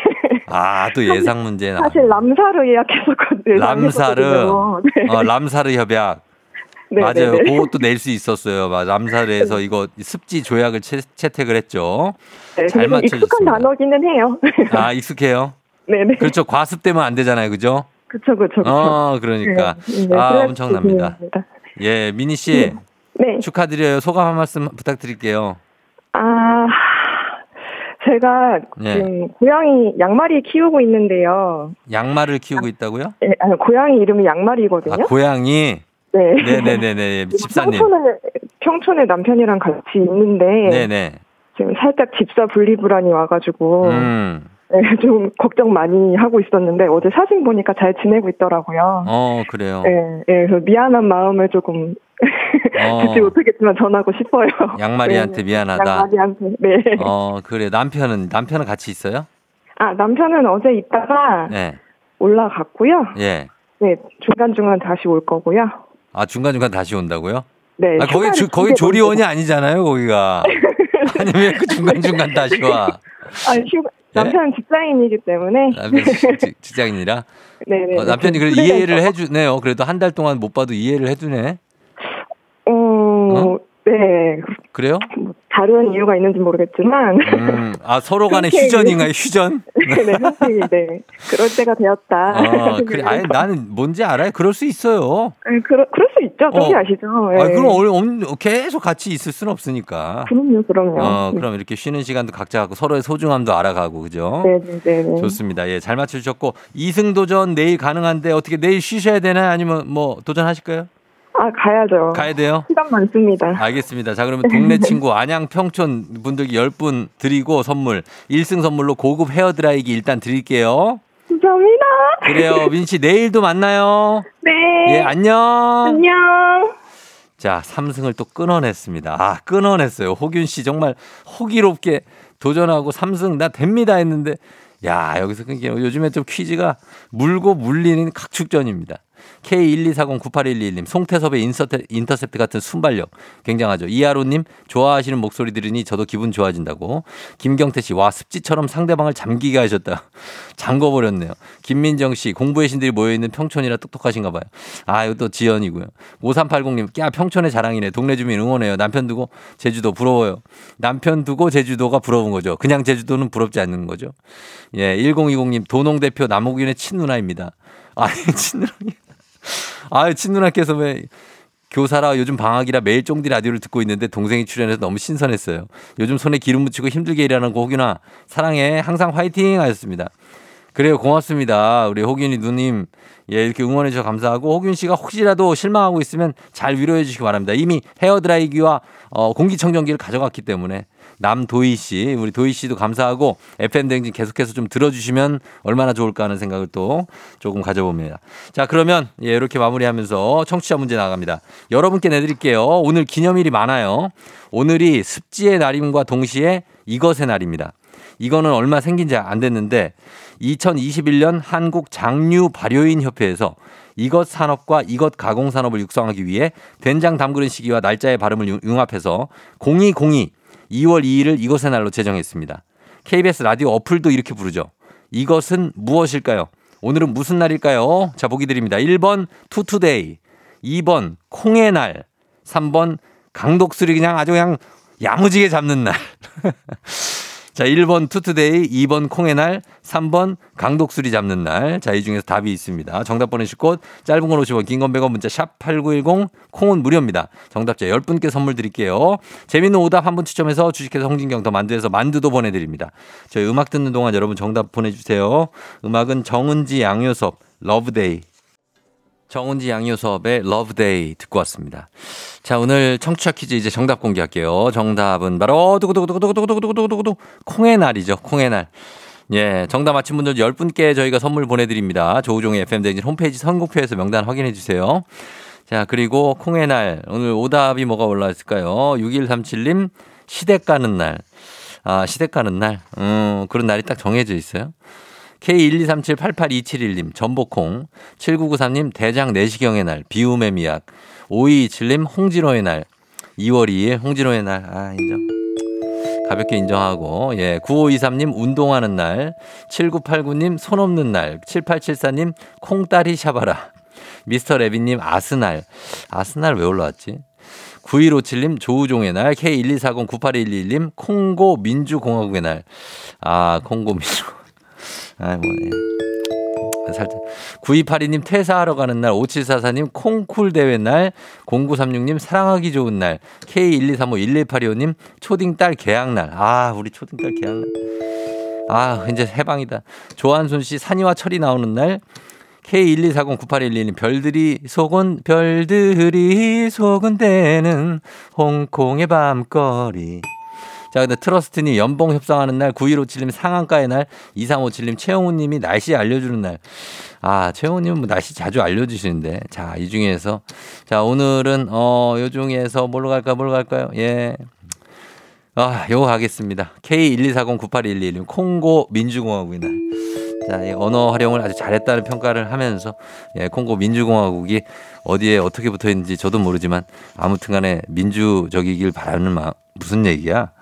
아또 예상 문제 나. 사실 람사르 예약했었거든요. 람사르. 네. 어, 람사르 협약. 네, 맞아요. 네, 네. 그것도 낼 수 있었어요. 맞아. 람사르에서 이거 습지 조약을 채, 채택을 했죠. 네, 잘좀 익숙한. 단어기는 해요. 아, 익숙해요? 네네. 그렇죠. 과습되면 안 되잖아요. 그죠? 그쵸, 그쵸, 그쵸. 어, 그러니까. 네, 네, 아, 엄청납니다. 예, 미니 씨. 네. 축하드려요. 소감 한 말씀 부탁드릴게요. 아, 제가 네. 지금 고양이 양말이 키우고 있는데요. 양말을 키우고 있다고요? 예, 아니, 고양이 이름이 양말이거든요. 아, 고양이. 네. 네네네네. 집사님. 평촌에, 평촌에 남편이랑 같이 있는데 네네. 지금 살짝 집사 분리불안이 와가지고 음. 네, 좀 걱정 많이 하고 있었는데 어제 사진 보니까 잘 지내고 있더라고요. 어, 그래요. 네, 네, 그래서 미안한 마음을 조금 어. 듣지 못하겠지만 전하고 싶어요. 양말이한테 네, 미안하다. 양말이한테. 네. 어, 그래. 남편은, 남편은 같이 있어요? 아 남편은 어제 있다가 네. 올라갔고요. 예. 네 중간 중간 다시 올 거고요. 아, 중간중간 다시 온다고요? 네. 아, 거기, 주, 거기 조리원이 아니잖아요, 거기가. 아니, 왜 그 중간중간 다시 와? 아니, 휴가, 예? 남편은 직장인이기 때문에. 남편 직- 직장인이라? 네네. 어, 남편이 그래도 이해를 해주네요. 그래도 한 달 동안 못 봐도 이해를 해주네. 네. 그래요? 뭐 다른 이유가 있는지 모르겠지만. 음, 아, 서로 간의 휴전인가요, 휴전? 네, 사실, 네. 그럴 때가 되었다. 아, 그래. 아니, 나는 뭔지 알아요. 그럴 수 있어요. 아니, 그러, 그럴 수 있죠. 그렇게 어. 아시죠. 아, 네. 그럼 얼- 엄- 계속 같이 있을 수는 없으니까. 그럼요, 그럼요. 어, 그럼 이렇게 쉬는 시간도 각자 갖고 서로의 소중함도 알아가고, 그죠? 네 네 네. 좋습니다. 예, 잘 맞추셨고 이승 도전 내일 가능한데 어떻게 내일 쉬셔야 되나요? 아니면 뭐 도전하실까요? 아, 가야죠. 가야 돼요? 시간 많습니다. 알겠습니다. 자, 그러면 동네 친구 안양 평촌 분들께 10분 드리고 선물 1승 선물로 고급 헤어 드라이기 일단 드릴게요. 감사합니다. 그래요. 민 씨 내일도 만나요. 네. 예, 안녕. 안녕. 자, 3승을 또 끊어냈습니다. 아, 끊어냈어요. 호균 씨 정말 호기롭게 도전하고 3승 나 됩니다 했는데 야, 여기서 끊기는 요즘에 좀 퀴즈가 물고 물리는 각축전입니다. K124098121님, 송태섭의 인서테, 인터셉트 같은 순발력 굉장하죠. 이하로님, 좋아하시는 목소리 들으니 저도 기분 좋아진다고. 김경태 씨, 와, 습지처럼 상대방을 잠기게 하셨다. 잠궈버렸네요. 김민정 씨, 공부의 신들이 모여있는 평촌이라 똑똑하신가 봐요. 아, 이것도 지연이고요. 5380님, 야, 평촌의 자랑이네. 동네 주민 응원해요. 남편 두고 제주도 부러워요. 남편 두고 제주도가 부러운 거죠. 그냥 제주도는 부럽지 않는 거죠. 예, 1020님, 도농대표 남호균의 친누나입니다. 아니, 친누나님. 아유, 친누나께서 왜 교사라 요즘 방학이라 매일 쫑디 라디오를 듣고 있는데 동생이 출연해서 너무 신선했어요. 요즘 손에 기름 묻히고 힘들게 일하는 거 호균아 사랑해 항상 화이팅 하셨습니다. 그래요 고맙습니다. 우리 호균이 누님 예 이렇게 응원해 주셔서 감사하고 호균 씨가 혹시라도 실망하고 있으면 잘 위로해 주시기 바랍니다. 이미 헤어 드라이기와 어, 공기청정기를 가져갔기 때문에 남도희 씨 우리 도희 씨도 감사하고 FM 댕진 계속해서 좀 들어주시면 얼마나 좋을까 하는 생각을 또 조금 가져봅니다. 자 그러면 예 이렇게 마무리하면서 청취자 문제 나갑니다. 여러분께 내드릴게요. 오늘 기념일이 많아요. 오늘이 습지의 날임과 동시에 이것의 날입니다. 이거는 얼마 생긴 지 안 됐는데 2021년 한국 장류 발효인 협회에서 이것 산업과 이것 가공 산업을 육성하기 위해 된장 담그는 시기와 날짜의 발음을 융- 융합해서 0202 2월 2일을 이것의 날로 제정했습니다. KBS 라디오 어플도 이렇게 부르죠. 이것은 무엇일까요? 오늘은 무슨 날일까요? 자, 보기 드립니다. 1번 투투데이, 2번 콩의 날, 3번 강독수리 그냥 아주 그냥 야무지게 잡는 날. 자, 1번 투투데이, 2번 콩의 날, 3번 강독수리 잡는 날. 자, 이 중에서 답이 있습니다. 정답 보내실 곳 짧은 건 50원, 긴 건 100원 문자 샵 8910 콩은 무료입니다. 정답자 10분께 선물 드릴게요. 재밌는 오답 한 분 추첨해서 주식회사 홍진경 더 만두에서 만두도 보내드립니다. 저희 음악 듣는 동안 여러분 정답 보내주세요. 음악은 정은지 양요섭 Love Day. 정은지 양요섭의 Love Day 듣고 왔습니다. 자, 오늘 청취자 퀴즈 이제 정답 공개할게요. 정답은 바로 두구두구두구두구두구두구두구 콩의 날이죠. 콩의 날. 예, 정답 맞힌 분들 10분께 저희가 선물 보내드립니다. 조우종의 FM댕진 홈페이지 선곡표에서 명단 확인해 주세요. 자, 그리고 콩의 날. 오늘 오답이 뭐가 올라왔을까요? 6137님, 시댁 가는 날. 아, 시댁 가는 날. 음, 그런 날이 딱 정해져 있어요. K123788271님, 전복콩. 7993님, 대장 내시경의 날. 비움의 미약. 5227님, 홍진호의 날. 2월 2일, 홍진호의 날. 아, 인정. 가볍게 인정하고, 예. 9523님, 운동하는 날. 7989님, 손 없는 날. 7874님, 콩다리 샤바라. 미스터 레비님, 아스날. 아스날 왜 올라왔지? 9157님, 조우종의 날. K124098111님, 콩고 민주공화국의 날. 아, 콩고 민주. 아, 뭐, 예. 살짝. 9282님 퇴사하러 가는 날, 5744님 콩쿨 대회 날, 0936님 사랑하기 좋은 날, K123511825님 초딩 딸 개학 날. 아, 우리 초딩 딸 개학 날. 아, 이제 해방이다. 조한순 씨 산이와 철이 나오는 날, K124098112님 별들이 속은 별들이 속은 데는 홍콩의 밤거리. 자, 근데 트러스트님 연봉 협상하는 날, 9157님 상한가의 날, 2357님 최영우님이 날씨 알려주는 날. 아, 최영우님은 뭐 날씨 자주 알려주시는데. 자, 이 중에서. 자, 오늘은, 어, 요 중에서 뭘로 갈까, 뭘로 갈까요? 예. 아, 요거 가겠습니다. K124098111님 콩고 민주공화국의 날. 자, 이 언어 활용을 아주 잘했다는 평가를 하면서 예, 콩고 민주공화국이 어디에 어떻게 붙어 있는지 저도 모르지만 아무튼 간에 민주적이길 바라는 마음 무슨 얘기야?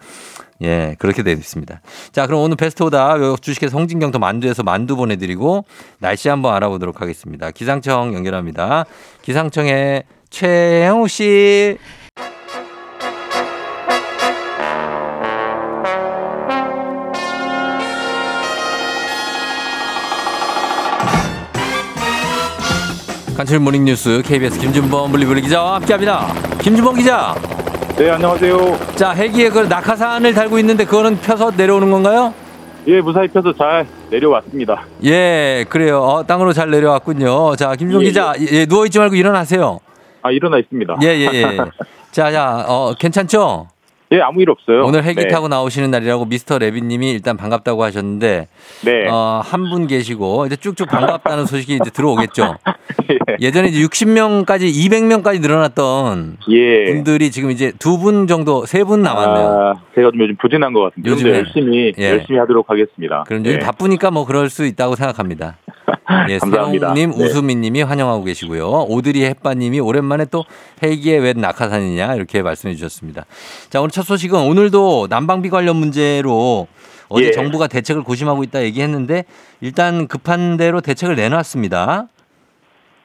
예, 그렇게 되어 있습니다. 자, 그럼 오늘 베스트 오다 주식회사 홍진경도 만두에서 만두 보내드리고 날씨 한번 알아보도록 하겠습니다. 기상청 연결합니다. 기상청의 최영우 씨. 간추린 모닝뉴스 KBS 김준범 블리블리 기자와 함께합니다. 김준범 기자. 네, 안녕하세요. 자 헬기에 그 낙하산을 달고 있는데 그거는 펴서 내려오는 건가요? 예, 무사히 펴서 잘 내려왔습니다. 예, 그래요. 어, 땅으로 잘 내려왔군요. 자, 김종 예, 기자, 예, 누워 있지 말고 일어나세요. 아, 일어나 있습니다. 예, 예, 예. 자, 자, 어, 괜찮죠? 예, 아무 일 없어요. 오늘 헬기 네. 타고 나오시는 날이라고 미스터 레비님이 일단 반갑다고 하셨는데, 네. 어, 한 분 계시고 이제 쭉쭉 반갑다는 소식이 이제 들어오겠죠. 예. 예전에 이제 60명까지 200명까지 늘어났던 예. 분들이 지금 이제 두 분 정도, 세 분 남았네요. 아, 제가 좀 요즘 부진한 것 같은데 요즘에. 열심히 예. 열심히 하도록 하겠습니다. 그럼 요즘 예. 바쁘니까 뭐 그럴 수 있다고 생각합니다. 예, 감사합니다. 세영님, 네. 우수민님이 환영하고 계시고요. 오드리 햇바님이 오랜만에 또 헬기에 웬 낙하산이냐 이렇게 말씀해 주셨습니다. 자 오늘 첫 소식은 오늘도 난방비 관련 문제로 어제 예. 정부가 대책을 고심하고 있다 얘기했는데 일단 급한 대로 대책을 내놨습니다.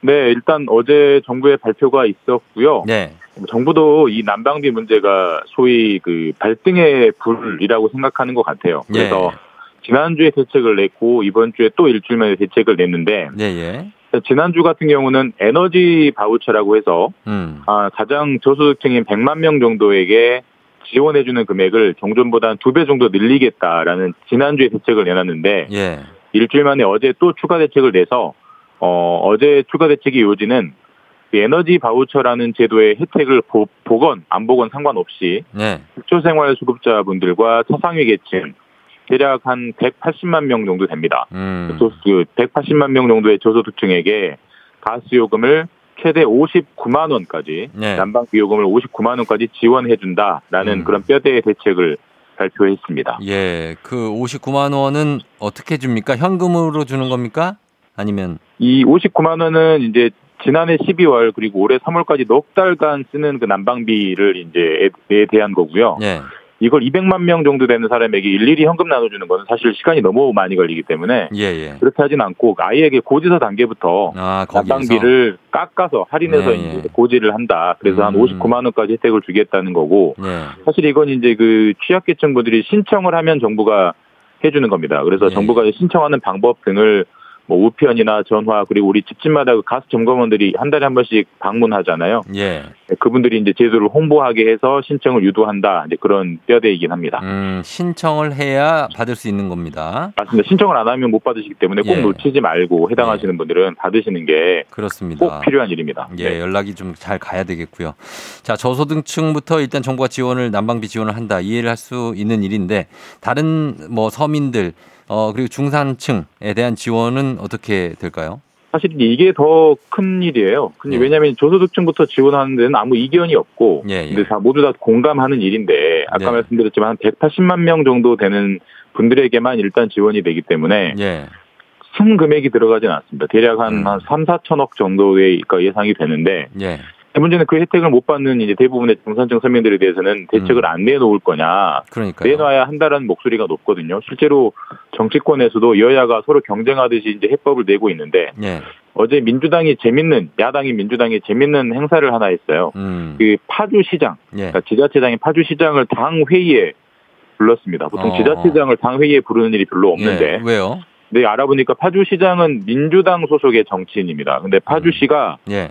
네, 일단 어제 정부의 발표가 있었고요. 네, 정부도 이 난방비 문제가 소위 그 발등의 불이라고 생각하는 것 같아요. 그래서 예. 지난주에 대책을 냈고 이번 주에 또 일주일 만에 대책을 냈는데 네, 예. 지난주 같은 경우는 에너지 바우처라고 해서 음, 아, 가장 저소득층인 100만 명 정도에게 지원해주는 금액을 종전보다 한두배 정도 늘리겠다라는 지난주에 대책을 내놨는데 예, 일주일 만에 어제 또 추가 대책을 내서 어, 어제 추가 대책의 요지는 그 에너지 바우처라는 제도의 혜택을 보, 보건 안 보건 상관없이 네, 기초생활수급자분들과 차상위 계층 대략 한 180만 명 정도 됩니다. 음, 또그 180만 명 정도의 저소득층에게 가스 요금을 최대 59만 원까지 네. 난방 비 요금을 59만 원까지 지원해 준다라는 음. 그런 뼈대의 대책을 발표했습니다. 예, 그 59만 원은 어떻게 줍니까? 현금으로 주는 겁니까? 아니면 이 59만 원은 이제 지난해 12월 그리고 올해 3월까지 넉 달간 쓰는 그 난방비를 이제 에 대한 거고요. 예, 이걸 200만 명 정도 되는 사람에게 일일이 현금 나눠주는 거는 사실 시간이 너무 많이 걸리기 때문에 예, 예. 그렇게 하진 않고 아이에게 고지서 단계부터 아. 난방비를 깎아서 할인해서 네, 이제 예. 고지를 한다. 그래서 한 음. 59만 원까지 혜택을 주겠다는 거고 예. 사실 이건 이제 그 취약계층 분들이 신청을 하면 정부가 해주는 겁니다. 그래서 예. 정부가 신청하는 방법 등을 뭐 우편이나 전화 그리고 우리 집집마다 그 가스 점검원들이 한 달에 한 번씩 방문하잖아요. 예. 그분들이 이제 제도를 홍보하게 해서 신청을 유도한다. 이제 그런 뼈대이긴 합니다. 음, 신청을 해야 받을 수 있는 겁니다. 맞습니다. 신청을 안 하면 못 받으시기 때문에 꼭 예. 놓치지 말고 해당하시는 분들은 받으시는 게꼭 그렇습니다. 필요한 일입니다. 예, 네. 연락이 좀 잘 가야 되겠고요. 자, 저소득층부터 일단 정부가 지원을 난방비 지원을 한다. 이해를 할 수 있는 일인데 다른 뭐 서민들 어 그리고 중산층에 대한 지원은 어떻게 될까요? 사실 이게 더 큰 일이에요. 근데 예. 왜냐하면 저소득층부터 지원하는 데는 아무 이견이 없고, 예, 예. 근데 다 모두 다 공감하는 일인데 아까 네. 말씀드렸지만 한 180만 명 정도 되는 분들에게만 일단 지원이 되기 때문에 예. 큰 금액이 들어가진 않습니다. 대략 한, 음. 한 3, 4천억 정도의 그 예상이 되는데 예. 문제는 그 혜택을 못 받는 이제 대부분의 중산층 서민들에 대해서는 대책을 음. 안 내놓을 거냐, 그러니까요. 내놔야 한다라는 목소리가 높거든요. 실제로 정치권에서도 여야가 서로 경쟁하듯이 이제 해법을 내고 있는데 예. 어제 민주당이 재밌는 야당이 민주당이 재밌는 행사를 하나 했어요. 음. 그 파주시장, 예. 그러니까 지자체장이 파주시장을 당 회의에 불렀습니다. 보통 어. 지자체장을 당 회의에 부르는 일이 별로 없는데, 예. 왜요? 네 알아보니까 파주시장은 민주당 소속의 정치인입니다. 근데 파주시가 예.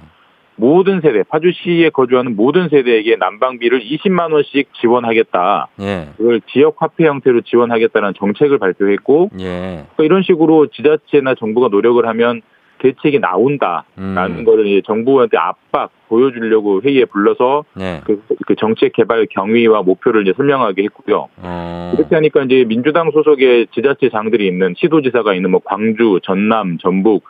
모든 세대, 파주시에 거주하는 모든 세대에게 난방비를 20만 원씩 지원하겠다. 예. 그걸 지역 화폐 형태로 지원하겠다는 정책을 발표했고 예. 그러니까 이런 식으로 지자체나 정부가 노력을 하면 대책이 나온다라는 음. 거를 이제 정부한테 압박 보여주려고 회의에 불러서 예. 그, 그 정책 개발 경위와 목표를 이제 설명하게 했고요. 어. 이렇게 하니까 이제 민주당 소속의 지자체 장들이 있는 시도지사가 있는 뭐 광주, 전남, 전북,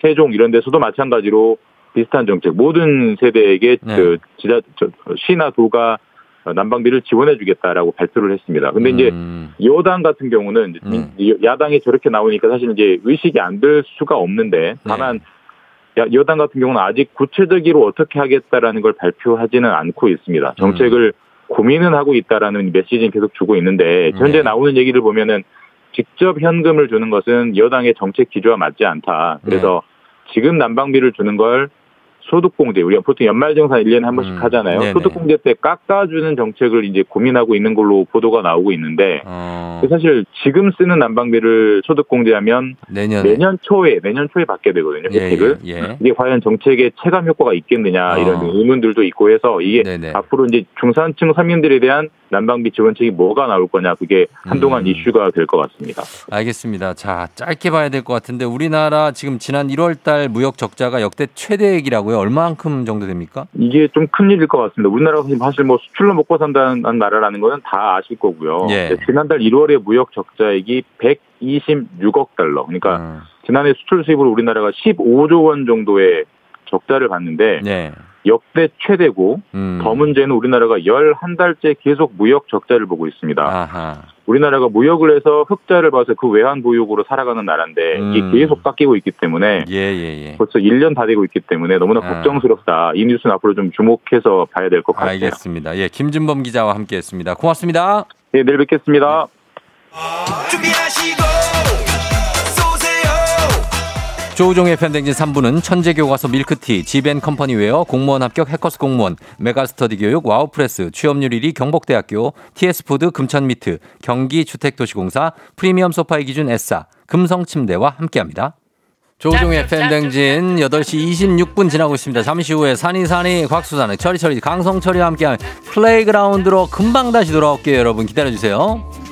세종 이런 데서도 마찬가지로 비슷한 정책 모든 세대에게 네. 그 지자 저, 시나 도가 난방비를 지원해주겠다라고 발표를 했습니다. 근데 이제 음. 여당 같은 경우는 네. 민- 야당이 저렇게 나오니까 사실 이제 의식이 안 될 수가 없는데 다만 야- 여당 같은 경우는 아직 구체적으로 어떻게 하겠다라는 걸 발표하지는 않고 있습니다. 정책을 고민은 하고 있다라는 메시지는 계속 주고 있는데 현재 네. 나오는 얘기를 보면은 직접 현금을 주는 것은 여당의 정책 기조와 맞지 않다. 그래서 지금 난방비를 주는 걸 소득공제 우리가 보통 연말정산 1년에 한 번씩 음. 하잖아요. 네네. 소득공제 때 깎아주는 정책을 이제 고민하고 있는 걸로 보도가 나오고 있는데 어. 사실 지금 쓰는 난방비를 소득공제하면 내년에 내년 초에 내년 초에 받게 되거든요 예, 혜택을 예. 예. 이게 과연 정책에 체감 효과가 있겠느냐 어. 이런 의문들도 있고 해서 이게 네네. 앞으로 이제 중산층 서민들에 대한 난방비 지원책이 뭐가 나올 거냐 그게 한동안 음. 이슈가 될 것 같습니다. 알겠습니다. 자, 짧게 봐야 될 것 같은데 우리나라 지금 지난 1월 달 무역 적자가 역대 최대액이라고요. 얼마만큼 정도 됩니까? 이게 좀 큰 일일 것 같습니다. 우리나라가 사실 뭐 수출로 먹고 산다는 나라라는 거는 다 아실 거고요. 예. 지난달 1월에 무역 적자액이 126억 달러. 그러니까 음. 지난해 수출 수입으로 우리나라가 15조 원 정도의 적자를 봤는데 네. 역대 최대고 음. 더 문제는 우리나라가 11달째 계속 무역 적자를 보고 있습니다. 아하. 우리나라가 무역을 해서 흑자를 봐서 그 외환 보유국으로 살아가는 나라인데 음. 이게 계속 깎이고 있기 때문에 예, 예, 예. 벌써 1년 다 되고 있기 때문에 너무나 아. 걱정스럽다. 이 뉴스는 앞으로 좀 주목해서 봐야 될 것 같아요. 알겠습니다. 예, 김준범 기자와 함께 했습니다. 고맙습니다. 네, 내일 뵙겠습니다. 조우종의 FM댕진 3부는 천재교과서 밀크티, 지벤컴퍼니웨어, 공무원 합격 해커스 공무원, 메가스터디 교육, 와우프레스, 취업률 1위 경복대학교, TS푸드 금천미트, 경기주택도시공사, 프리미엄 소파의 기준 에싸, 금성침대와 함께합니다. 조우종의 FM댕진 8시 26분 지나고 있습니다. 잠시 후에 산이산이 곽수산의 철이철이 강성철이와 함께하는 플레이그라운드로 금방 다시 돌아올게요. 여러분 기다려주세요.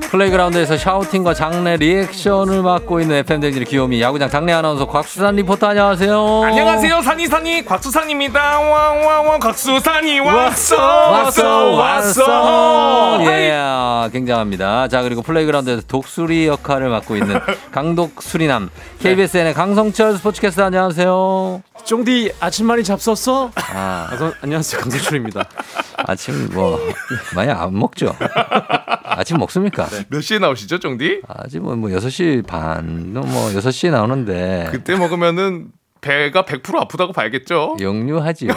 playground에서 shouting과 장내 리액션을 맡고 있는 FM 댕진의 귀요미 야구장 장내 아나운서 곽수산 리포터 안녕하세요. 안녕하세요. 산이산이 곽수산입니다. 와와와 곽수산이 왔어. 왔어 왔어. 예 굉장합니다. 자 그리고 playground에서 독수리 역할을 맡고 있는 강독 수리남. KBSN의 강성철 스포츠캐스터 안녕하세요. 쫑디 아침 많이 잡섰어? 아. 아, 저- 안녕하세요. 강세출입니다. 아침 뭐 많이 안 먹죠? 아침 먹습니까 몇 시에 나오시죠, 쫑디? 아직 뭐, 뭐 6시 반, 뭐 6시에 나오는데 그때 먹으면은 배가 100% 아프다고 봐야겠죠. 영유하지요.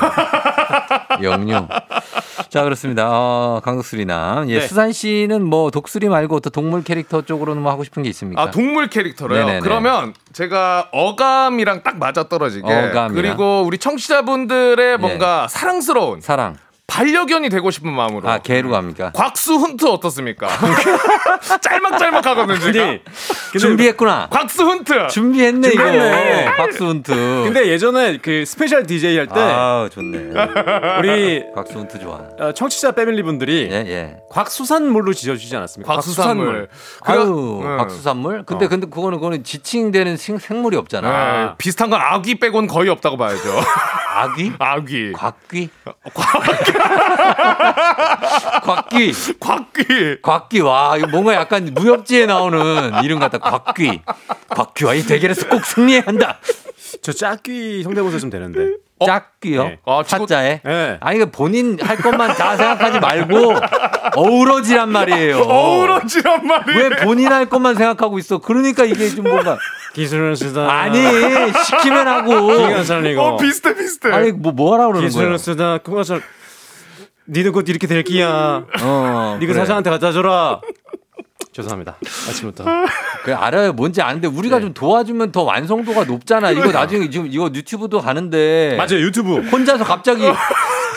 영유. 자 그렇습니다. 어, 강독수리남. 예, 네. 수산 씨는 뭐 독수리 말고 또 동물 캐릭터 쪽으로는 뭐 하고 싶은 게 있습니까? 아 동물 캐릭터로요. 네네네. 그러면 제가 어감이랑 딱 맞아 떨어지게 어감이랑. 그리고 우리 청취자분들의 뭔가 사랑스러운 사랑. 반려견이 되고 싶은 마음으로 아 개로 갑니까? 곽수 훈트 어떻습니까? 짤막짤막하거든요. 제가. 근데, 근데 준비했구나. 곽수 훈트. 준비했네 이거. 준비했네. 곽수훈트. 근데 예전에 그 special DJ 할 때 아 좋네. 우리 곽수훈트 좋아. 어, 청취자 패밀리 분들이 예 예. 곽수산물로 지어주지 않았습니까? 곽수산물. 아유 응. 박수산물. 근데 어. 근데 그거는 그거는 지칭되는 생, 생물이 없잖아. 네, 비슷한 건 아귀 빼곤 거의 없다고 봐야죠. 아귀? 아귀. 곽귀? 곽귀. 곽귀. 곽귀 와 이거 뭔가 약간 무협지에 나오는 이름 같다 곽귀 곽귀와 이 대결에서 꼭 승리해야 한다 저 짝귀 성대모사 좀 되는데. 짝귀요 네. 아, 타짜에 네. 아니 그 본인 할 것만 다 생각하지 말고 어우러지란 말이에요 어우러지란 말이. 왜 본인 할 것만 생각하고 있어 그러니까 이게 좀 뭔가 기술은 쓰다. 아니 시키면 하고 기가 살리고. 어 비슷해 비슷해. 아니 뭐 뭐하라 그러는 거야 기술은 쓰다. 니는 곧 이렇게 될 끼야. 어 니가 그래. 사장한테 갖다 줘라. 죄송합니다. 아침부터. 그래 알아요 뭔지 아는데 우리가 좀 도와주면 더 완성도가 높잖아 이거 나중에 지금 이거 유튜브도 가는데 맞아요 유튜브. 혼자서 갑자기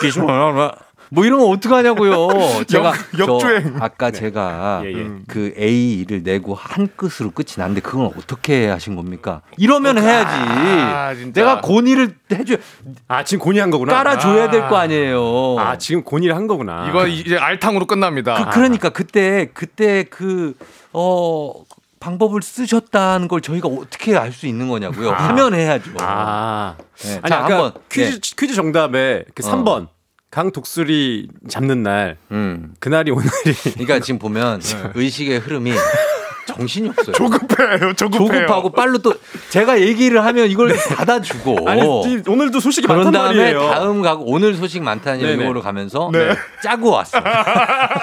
뭐 이런 거 어떡하냐고요. 제가 역 주행. 저 아까 제가 예, 예. 그 A를 내고 한 끝으로 끝이 났는데 그건 어떻게 하신 겁니까? 이러면 해야지. 아, 진짜. 내가 고니를 해줘 아 지금 곤이한 거구나. 깔아줘야 될 거 아니에요. 아 지금 곤이를 한 거구나. 이거 이제 알탕으로 끝납니다. 그, 그러니까 그때 그때 그 어. 방법을 쓰셨다는 걸 저희가 어떻게 알 수 있는 거냐고요. 하면 해야죠. 아. 네, 아니 자, 아까 한번 퀴즈 네. 퀴즈 정답에 그 어. 3번 강 독수리 잡는 날. 음. 그날이 오늘이. 그러니까 지금 보면 의식의 흐름이 정신이 없어요. 조급해요. 조급해요. 조급하고 빨로 또 제가 얘기를 하면 이걸 받아주고 아니 이- 오늘도 소식이 그런 많단 다음에 말이에요. 다음 가고 오늘 소식 많다는 네네. 이유로 가면서 네. 짜고 왔어.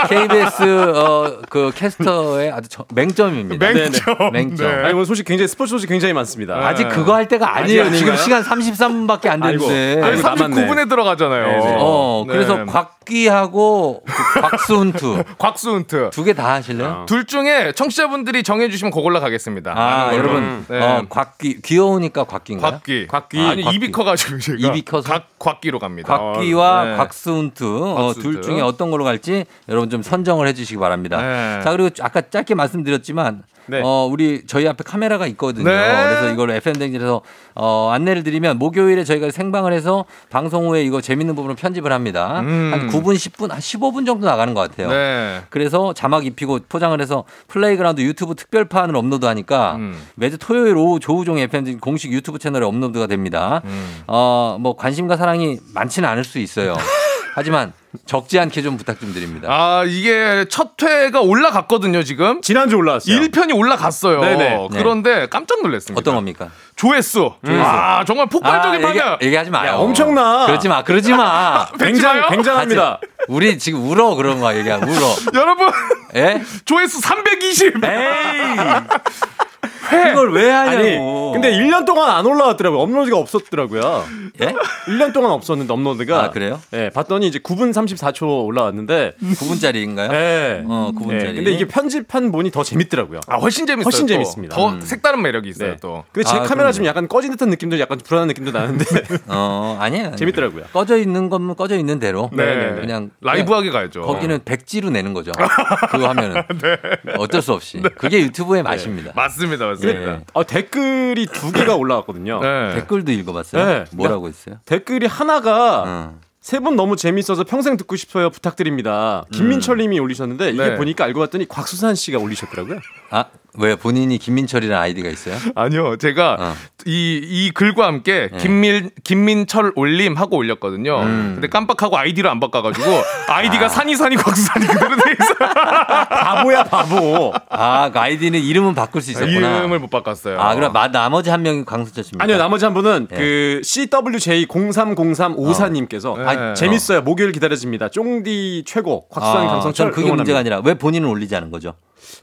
KBS 어, 그 캐스터의 아주 저- 맹점입니다. 맹점. 맹점. 네. 아니 오늘 소식 굉장히 스포츠 소식 굉장히 많습니다. 아직 그거 할 때가 아니에요. 아직 지금? 시간 33분밖에 안 됐는데. 아니, 아이고, 남았네. 39분에 들어가잖아요. 네, 네. 어, 네. 그래서 곽 기하고 그 곽수훈투 곽수 훈트. 두개 다 하실래요? 둘 중에 청취자분들이 정해주시면 그걸로 가겠습니다. 아. 여러분, 네. 어, 곽기 귀여우니까 곽기인가요? 곽기. 곽기. 아니 곽기. 입이 커가지고 제가 입이 커서? 곽, 곽기로 갑니다. 곽기와 네. 곽수훈투 어, 곽수훈투. 둘 중에 어떤 걸로 갈지 여러분 좀 선정을 해주시기 바랍니다. 네. 자 그리고 아까 짧게 말씀드렸지만 네. 어, 우리 저희 앞에 카메라가 있거든요. 네. 그래서 이걸 FM 대행진에서 어, 안내를 드리면 목요일에 저희가 생방을 해서 방송 후에 이거 재밌는 부분을 편집을 합니다. 음. 한 9분, 10분, 한 15분 정도 나가는 것 같아요. 네. 그래서 자막 입히고 포장을 해서 Playground 유튜브 특별판을 업로드하니까 음. 매주 토요일 오후 조우종 FM 공식 유튜브 채널에 업로드가 됩니다. 음. 어, 뭐 관심과 사랑이 많지는 않을 수 있어요. 하지만 적지 않게 좀 부탁 좀 드립니다. 아 이게 첫 회가 올라갔거든요 지금. 지난주 올라왔어요. 1편이 올라갔어요. 네네. 그런데 깜짝 놀랐습니다. 어떤 겁니까? 조회수. 아 정말 폭발적인 아, 얘기, 반응. 얘기 하지 마요. 야, 엄청나. 그러지 마. 그러지 마. 굉장 마요? 굉장합니다. 우리 지금 울어 그런 거 얘기야. 울어. 여러분 예? 조회수 320. 에이. 그걸 왜 하냐고. 근데 1년 동안 안 올라왔더라고요. 업로드가 없었더라고요. 예? 1년 동안 없었는데 업로드가. 아, 그래요? 예, 봤더니 이제 9분 34초 올라왔는데 9분짜리인가요? 예. 어, 9분짜리. 예, 근데 이게 편집한 분이 더 재밌더라고요. 아 훨씬 재밌어요. 훨씬 또. 재밌습니다. 더 음. 색다른 매력이 있어요 네. 또. 근데 제 아, 카메라 그럼요. 지금 약간 꺼진 듯한 느낌도 약간 불안한 느낌도 나는데 어, 아니에요. 재밌더라고요. 꺼져 있는 거면 꺼져 있는 대로. 네. 그냥 라이브하게 가야죠. 거기는 백지로 내는 거죠. 그거 하면은 어쩔 수 없이. 그게 유튜브의 맛입니다. 맞습니다, 맞습니다. 네. 어, 댓글이 두 개가 올라왔거든요. 네. 댓글도 읽어봤어요. 네. 뭐라고 했어요? 댓글이 하나가 어. 세분 너무 재밌어서 평생 듣고 싶어요 부탁드립니다. 김민철 님이 올리셨는데 이게 네. 보니까 알고 봤더니 곽수산 씨가 올리셨더라고요. 아, 왜 본인이 김민철이라는 아이디가 있어요? 아니요, 제가 어. 이, 이 글과 함께 네. 김밀, 김민철 올림 하고 올렸거든요. 음. 근데 깜빡하고 아이디를 안 바꿔가지고 아이디가 산이 산이 곽수산이 그대로 돼 있어요. 바보야 바보. 아, 그 아이디는 이름은 바꿀 수 있었구나. 이름을 못 바꿨어요. 아, 그럼 마, 나머지 한 명이 강수철 씨입니다. 아니요 나머지 한 분은 네. 그 CWJ030354님께서 네. 아, 재밌어요 목요일 기다려집니다. 쫑디 최고 곽수산 아, 강성철 그게 응원합니다. 문제가 아니라 왜 본인은 올리지 않은 거죠?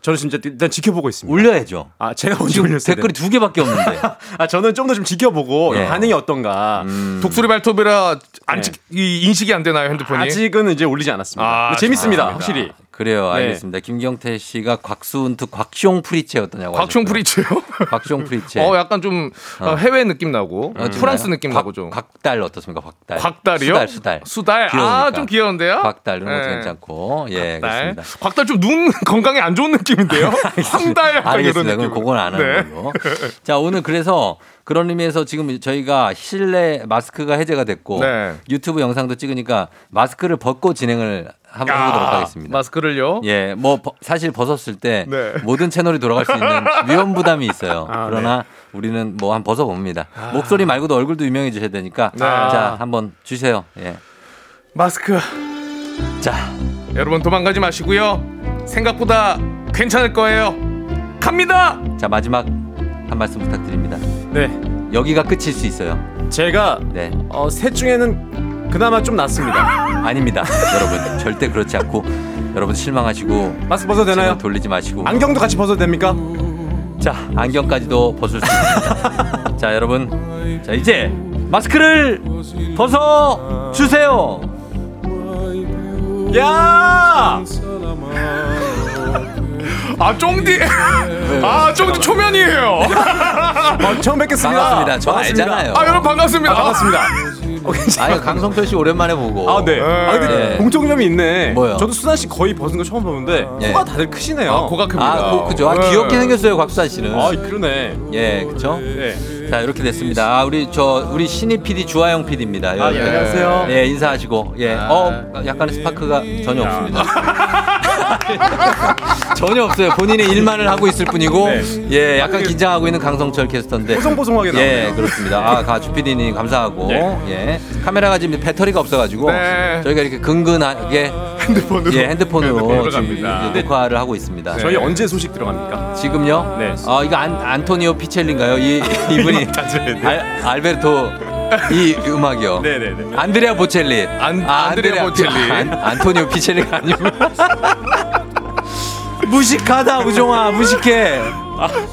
저는 진짜 일단 지켜보고 있습니다. 올려야죠. 아 제가 먼저 지금 올렸어요. 댓글이 두 개밖에 없는데. 아 저는 좀 더 좀 지켜보고 예. 반응이 어떤가. 음. 독수리 발톱이라 안 네. 찍, 이 인식이 안 되나요 핸드폰이? 아직은 이제 올리지 않았습니다. 아, 재밌습니다, 좋습니다. 확실히. 그래요, 네. 알겠습니다. 김경태 씨가 곽수은투 곽숑 프리체 어떠냐고. 곽총 하셨고요. 프리츠요? 곽숑 프리체. 어, 약간 좀 어, 해외 느낌 나고 어, 프랑스? 느낌 곽- 나고 좀. 곽달 어떻습니까? 곽달. 곽달이요? 수달, 수달. 수달. 아, 좀 귀여운데요? 곽달 이런 것도 네. 괜찮고. 예, 달. 그렇습니다. 곽달 좀 눈 건강에 안 좋은 느낌인데요? 황달 약간 알겠습니다. 느낌. 그럼 그건 안 하는 네. 걸로. 자, 오늘 그래서 그런 의미에서 지금 저희가 실내 마스크가 해제가 됐고 네. 유튜브 영상도 찍으니까 마스크를 벗고 진행을 하- 해보도록 아, 하겠습니다. 마스크를요? 예, 뭐 버- 사실 벗었을 때 네. 모든 채널이 돌아갈 수 있는 위험 부담이 있어요. 아, 그러나 우리는 뭐 한 벗어 봅니다. 목소리 말고도 얼굴도 유명해 주셔야 되니까 네. 자 한번 주세요. 예, 마스크. 자 여러분 도망가지 마시고요. 생각보다 괜찮을 거예요. 갑니다. 자 마지막 한 말씀 부탁드립니다. 네. 여기가 끝일 수 있어요. 제가 네, 어, 셋 중에는 그나마 좀 낫습니다. 아닙니다, 여러분 절대 그렇지 않고 여러분 실망하시고 마스크 벗어도 되나요? 돌리지 마시고 안경도 같이 벗어도 됩니까? 자 안경까지도 벗을 수 있습니다. 자 여러분 자 이제 마스크를 벗어 주세요. 야! 아 쫑디. 아 쫑디 초면이에요. 어, 처음 뵙겠습니다. 반갑습니다. 저 반갑습니다. 알잖아요. 아 여러분 반갑습니다. 아, 반갑습니다. 어, 아 강성철 씨 오랜만에 보고. 아, 네. 아, 근데 네. 공통점이 있네. 뭐요? 저도 수산 씨 거의 벗은 거 처음 보는데 예. 코가 다들 크시네요. 아, 코가 큽니다. 아, 그, 그죠. 아, 네. 귀엽게 생겼어요, 곽수산 씨는. 아, 그러네. 예, 그쵸? 네. 자, 이렇게 됐습니다. 아, 우리, 저, 우리 신입 PD 주하영 PD입니다. 아, 예, 안녕하세요. 예, 인사하시고. 예. 아. 어, 약간의 스파크가 전혀 없습니다. 전혀 없어요. 본인의 일만을 하고 있을 뿐이고, 네. 예, 약간 긴장하고 있는 강성철 캐스터인데. 뽀송뽀송하게 나오네요. 예, 그렇습니다. 아, 가주 PD님 감사하고, 네. 예. 카메라가 지금 배터리가 없어가지고, 네. 저희가 이렇게 근근하게 핸드폰으로. 예, 핸드폰으로 핸드폰으로 지금 갑니다. 이제 녹화를 하고 있습니다. 저희 언제 소식 들어갑니까? 지금요? 네. 아 이거 안, 안토니오 피첼리인가요? 이 이분이 알, 알베르토 이 음악이요. 네네네. 안드레아 보첼리. 안- 안드레아 보첼리. 안, 안토니오 피첼리가 아니고. 무식하다 우종아 무식해.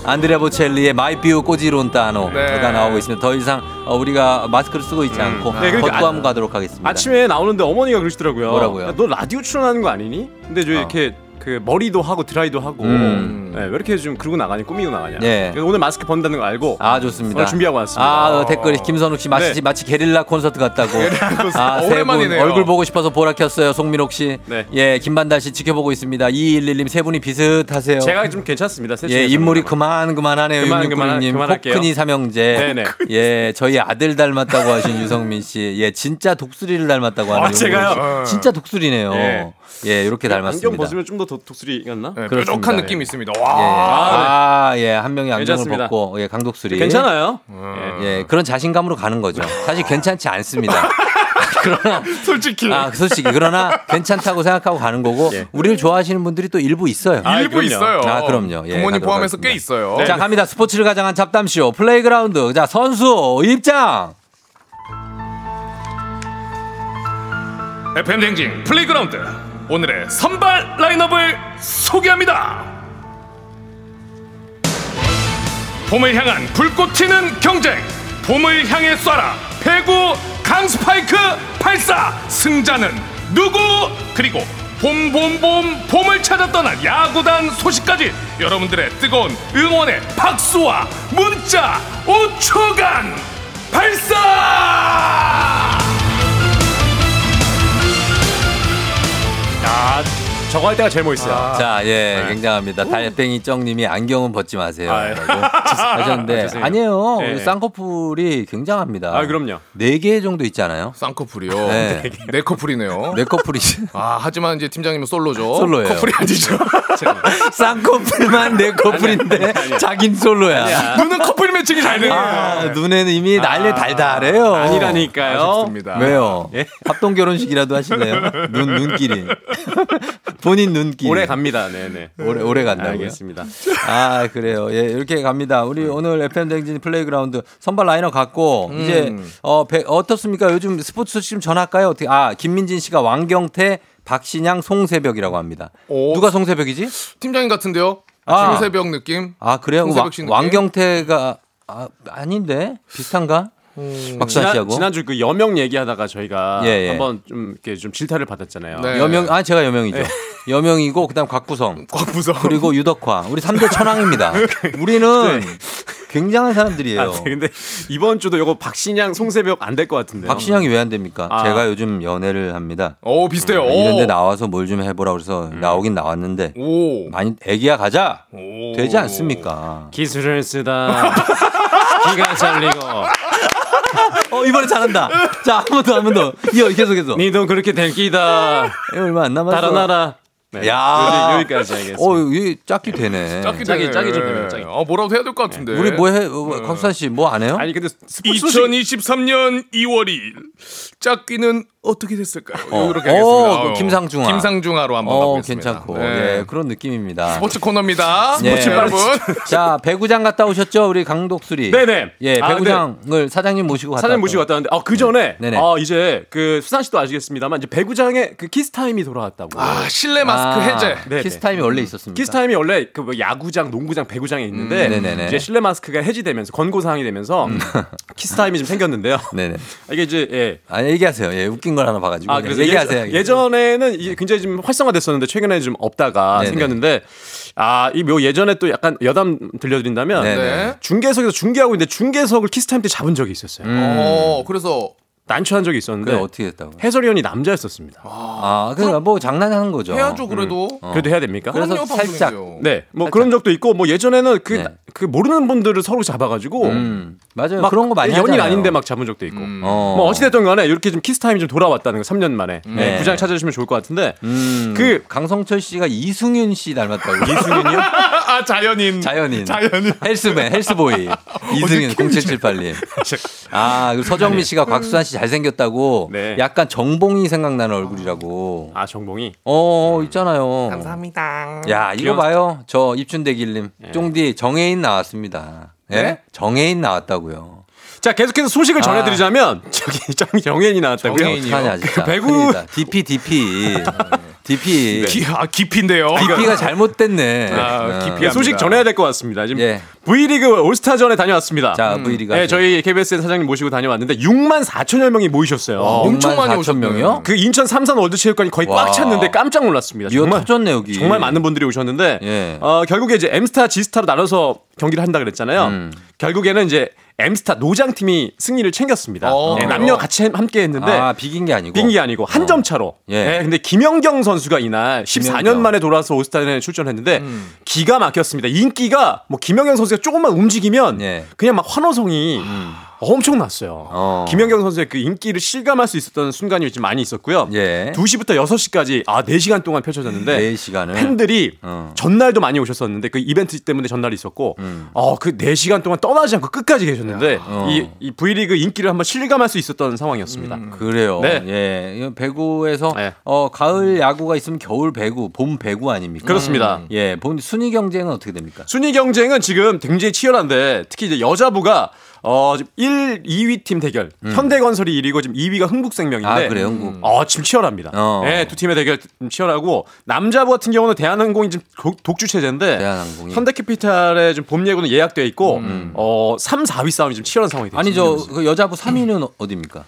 안드레아 보첼리의 Mai più così lontano가 네. 나오고 있습니다. 더 이상 어, 우리가 마스크를 쓰고 있지 않고 네, 그러니까 걷고 아- 한번 가도록 하겠습니다. 아침에 나오는데 어머니가 그러시더라고요. 뭐라고요? 야, 너 라디오 출연하는 거 아니니? 근데 저 어. 이렇게 그 머리도 하고 드라이도 하고 음. 네, 왜 이렇게 좀 그러고 나가냐 꾸미고 나가냐. 네. 그래서 오늘 마스크 번다는 거 알고 아 좋습니다. 오늘 준비하고 왔습니다. 아 어, 댓글이 김선욱 씨 마치 네. 마치 게릴라 콘서트 같다고. 아, 어, 세 분. 얼굴 보고 싶어서 보라 켰어요. 송민옥 씨. 네. 예, 김반달 씨 지켜보고 있습니다. 211님 세 분이 비슷하세요. 제가 좀 괜찮습니다. 셋 예. 인물이 그만 그만하네요. 그만, 그만, 6696님. 그만할게요. 포크니 삼형제. 네네. 예, 저희 아들 닮았다고 하신 유성민 씨. 예, 진짜 독수리를 닮았다고 하는 아, 제가요? 진짜 독수리네요. 예. 예, 이렇게 닮았습니다. 안경 벗으면 좀 더 독수리 같나? 네. 뾰족한 느낌이 있습니다. 예. 와. 아, 예, 한 명이 안경을 괜찮습니다. 벗고 예, 강독수리. 괜찮아요. 예, 그런 자신감으로 가는 거죠. 사실 괜찮지 않습니다. 그러나 솔직히. 아, 솔직히 그러나 괜찮다고 생각하고 가는 거고 예. 우리를 좋아하시는 분들이 또 일부 있어요. 아, 일부 그럼요. 있어요. 아, 그럼요. 예, 부모님 포함해서. 꽤 있어요. 네. 자, 갑니다. 스포츠를 가장한 잡담쇼 Playground. 자, 선수 입장. FM 대행진 Playground 오늘의 선발 라인업을 소개합니다. 봄을 향한 불꽃 튀는 경쟁. 봄을 향해 쏴라. 배구 강스파이크 발사. 승자는 누구? 그리고 봄봄봄 봄을 찾아 떠난 야구단 소식까지 여러분들의 뜨거운 응원의 박수와 문자 5초간 발사 야, 저거 할 때가 제일 멋있어요. 자, 예, 굉장합니다. 달팽이 쩡님이 안경은 벗지 마세요. 아, 예. 하셨는데, 죄송해요. 아니에요. 예. 쌍꺼풀이 굉장합니다. 아, 그럼요. 네 개 정도 있잖아요. 쌍꺼풀이요. 네. 네 커플이네요. 네 커플이. 아 하지만 이제 팀장님은 솔로죠. 솔로예요. 커플이 아니죠. 쌍꺼풀만 네 커플인데, 자긴 솔로야. 눈은 커플 매칭이 잘 되네요. 아, 눈에는 이미 난리 달달해요. 아니라니까요. 아쉽습니다. 왜요? 예? 합동 결혼식이라도 하실래요? 눈 눈끼리. 본인 눈끼리. 오래 갑니다. 네네. 오래 오래 간다고요? 알겠습니다. 아 그래요. 예 이렇게 갑니다. 우리 오늘 FM 대행진 Playground 선발 라인업 갔고 음. 이제 어 배- 어떻습니까? 요즘 스포츠 소식 좀 전할까요? 어떻게? 아 김민진 씨가 왕경태, 박신양, 송새벽이라고 합니다. 오. 누가 송새벽이지? 팀장님 같은데요. 아. 송새벽 느낌. 아 그래요? 씨 느낌? 왕경태가 아, 아닌데 비슷한가? 박수환 지난, 씨하고 지난 주 그 여명 얘기하다가 저희가 예, 예. 한번 좀 이렇게 좀 질타를 받았잖아요. 네. 여명 아 제가 여명이죠. 네. 여명이고 그다음 곽부성 곽부성. 그리고 유덕화 우리 3대 천왕입니다. 우리는 굉장한 사람들이에요. 아, 네, 근데 이번 주도 요거 박신양, 송새벽 안 될 것 같은데요. 박신양이 왜 안 됩니까? 아. 제가 요즘 연애를 합니다. 오 비슷해요. 오. 이런데 나와서 뭘 좀 해보라 그래서 음. 나오긴 나왔는데 오. 많이 애기야 가자 오. 되지 않습니까? 기술을 쓰다 기가 잘리고 어 이번에 잘한다. 자 한 번 더 한 번 더. 이어 계속해서. 니도 그렇게 될 끼다 예, 얼마 안 남았어. 다른 나라 네, 야. 여기, 여기까지 하겠습니다. 어 이게 짝기 되네. 짝이 짝이, 되네. 짝이 좀 되네요, 짝이. 어 뭐라도 해야 될 것 같은데. 우리 뭐 해? 어, 곽수산 씨뭐 안 해요? 아니 근데 스포츠 소식 2023년 2월 2일 짝귀는 어떻게 됐을까요? 어. 이렇게 어, 하겠습니다. 그 아유. 김상중하. 김상중하로 한번 어 가보겠습니다. 괜찮고 네. 예, 그런 느낌입니다. 스포츠 코너입니다. 예. 스포츠 여러분. 자 배구장 갔다 오셨죠 우리 강독수리. 네네. 예 아, 배구장을 사장님 모시고 갔다 사장님. 모시고 갔다 왔는데 아, 그 전에 네네. 아, 이제 그 수산 씨도 아시겠습니다만 이제 배구장에 그 키스 타임이 돌아왔다고. 아 실내 마스크 아, 해제. 네, 키스 네. 타임이 원래 있었습니다. 키스 타임이 원래 그뭐 야구장, 농구장, 배구장에 있는데 음. 이제 실내 마스크가 해제되면서 권고 사항이 되면서 키스 타임이 좀 생겼는데요. 네네. 이게 이제 예. 아 얘기하세요. 예 웃긴 걸 하나 봐가지고. 아 네, 그래서 얘기하세요. 예전, 에는 이게 굉장히 좀 활성화됐었는데 최근에 좀 없다가 네네. 생겼는데 아 이 뭐 예전에 또 약간 여담 들려드린다면 네네. 네. 중계석에서 중계하고 있는데 중계석을 키스 타임 때 잡은 적이 있었어요. 어 그래서 난처한 적이 있었는데 어떻게 됐다고? 해설위원이 남자였었습니다. 아 그러니까 뭐 장난하는 거죠. 해야죠 그래도. 어. 그래도 해야 됩니까? 그래서 그럼요, 살짝 방송인데요. 네, 뭐 살짝. 그런 적도 있고 뭐 예전에는 그, 네. 그 모르는 분들을 서로 잡아가지고 음 맞아요. 막 그런 거 많이 연인 하잖아요. 아닌데 막 잡은 적도 있고. 어. 뭐 어찌됐든 간에 이렇게 좀 키스 타임이 좀 돌아왔다는 거 3년 만에 네, 네. 구장 찾아주시면 좋을 것 같은데 음, 그- 강성철 씨가 이승윤 씨 닮았다고. 이승윤이요? 아 자연인. 자연인. 자연인. 헬스맨, 헬스보이. 이승윤 0778님. 아, 그리고 서정민 씨가 곽수산 씨 잘생겼다고 네. 약간 정봉이 생각나는 얼굴이라고. 아 정봉이 어, 있잖아요. 감사합니다. 야, 이거 봐요. 저 입춘대길님. 쫑디 정혜인 나왔습니다. 예? 네? 정혜인 나왔다고요. 자 계속해서 소식을 아. 전해드리자면 저기 정 정혜인이 나왔다고요. 정혜인이요? 진짜. 배구- 큰일이다. DP, DP. DP. 기, 아 깊인데요. DP가 잘못됐네. 아, 어. 깊이 예, 소식 전해야 될 것 같습니다. 지금 예. V리그 올스타전에 다녀왔습니다. 자, V리가. 네, 저희 KBSN 사장님 모시고 다녀왔는데 6만 4천여 명이 모이셨어요. 엄청 많이 4천 오셨네요. 명이요? 그 인천 삼산 월드체육관이 거의 와. 꽉 찼는데 깜짝 놀랐습니다. 정말 터졌네, 여기. 정말 많은 분들이 오셨는데 예. 어, 결국에 이제 M스타, G스타로 나눠서 경기를 한다 그랬잖아요. 음. 결국에는 이제 M스타 노장팀이 승리를 챙겼습니다. 어, 네? 남녀 같이 함께 했는데 아, 비긴 게 아니고. 빙기 아니고 한점 차로. 예. 네, 근데 김연경 선수가 이날 14년 김연경. 만에 돌아와서 올스타전에 출전했는데 음. 기가 막혔습니다. 인기가 뭐 김연경 선수가 조금만 움직이면 예. 그냥 막 환호성이 엄청났어요. 어. 김연경 선수의 그 인기를 실감할 수 있었던 순간이 좀 많이 있었고요. 예. 2시부터 6시까지 아 4시간 동안 펼쳐졌는데 네 시간을. 팬들이 어. 전날도 많이 오셨었는데 그 이벤트 때문에 전날이 있었고 음. 어, 그 4시간 동안 떠나지 않고 끝까지 계셨는데 어. 이, 이 V리그 인기를 한번 실감할 수 있었던 상황이었습니다. 그래요. 네. 예. 배구에서 네. 어, 가을 야구가 있으면 겨울 배구, 봄 배구 아닙니까? 그렇습니다. 예. 본 순위 경쟁은 어떻게 됩니까? 순위 경쟁은 지금 굉장히 치열한데 특히 이제 여자부가 어, 지금 1, 2위 팀 대결. 현대건설이 1위고 지금 2위가 흥국생명인데. 음. 아, 그래요, 흥국. 어, 지금 치열합니다. 어. 네, 두 팀의 대결 좀 치열하고 남자부 같은 경우는 대한항공이 지금 독- 독주 체제인데 대한항공이. 현대캐피탈의 좀봄 예고는 예약되어 있고 어, 3, 4위 싸움이 좀 치열한 상황이 되고 아니 저 그 여자부 3위는 어디입니까?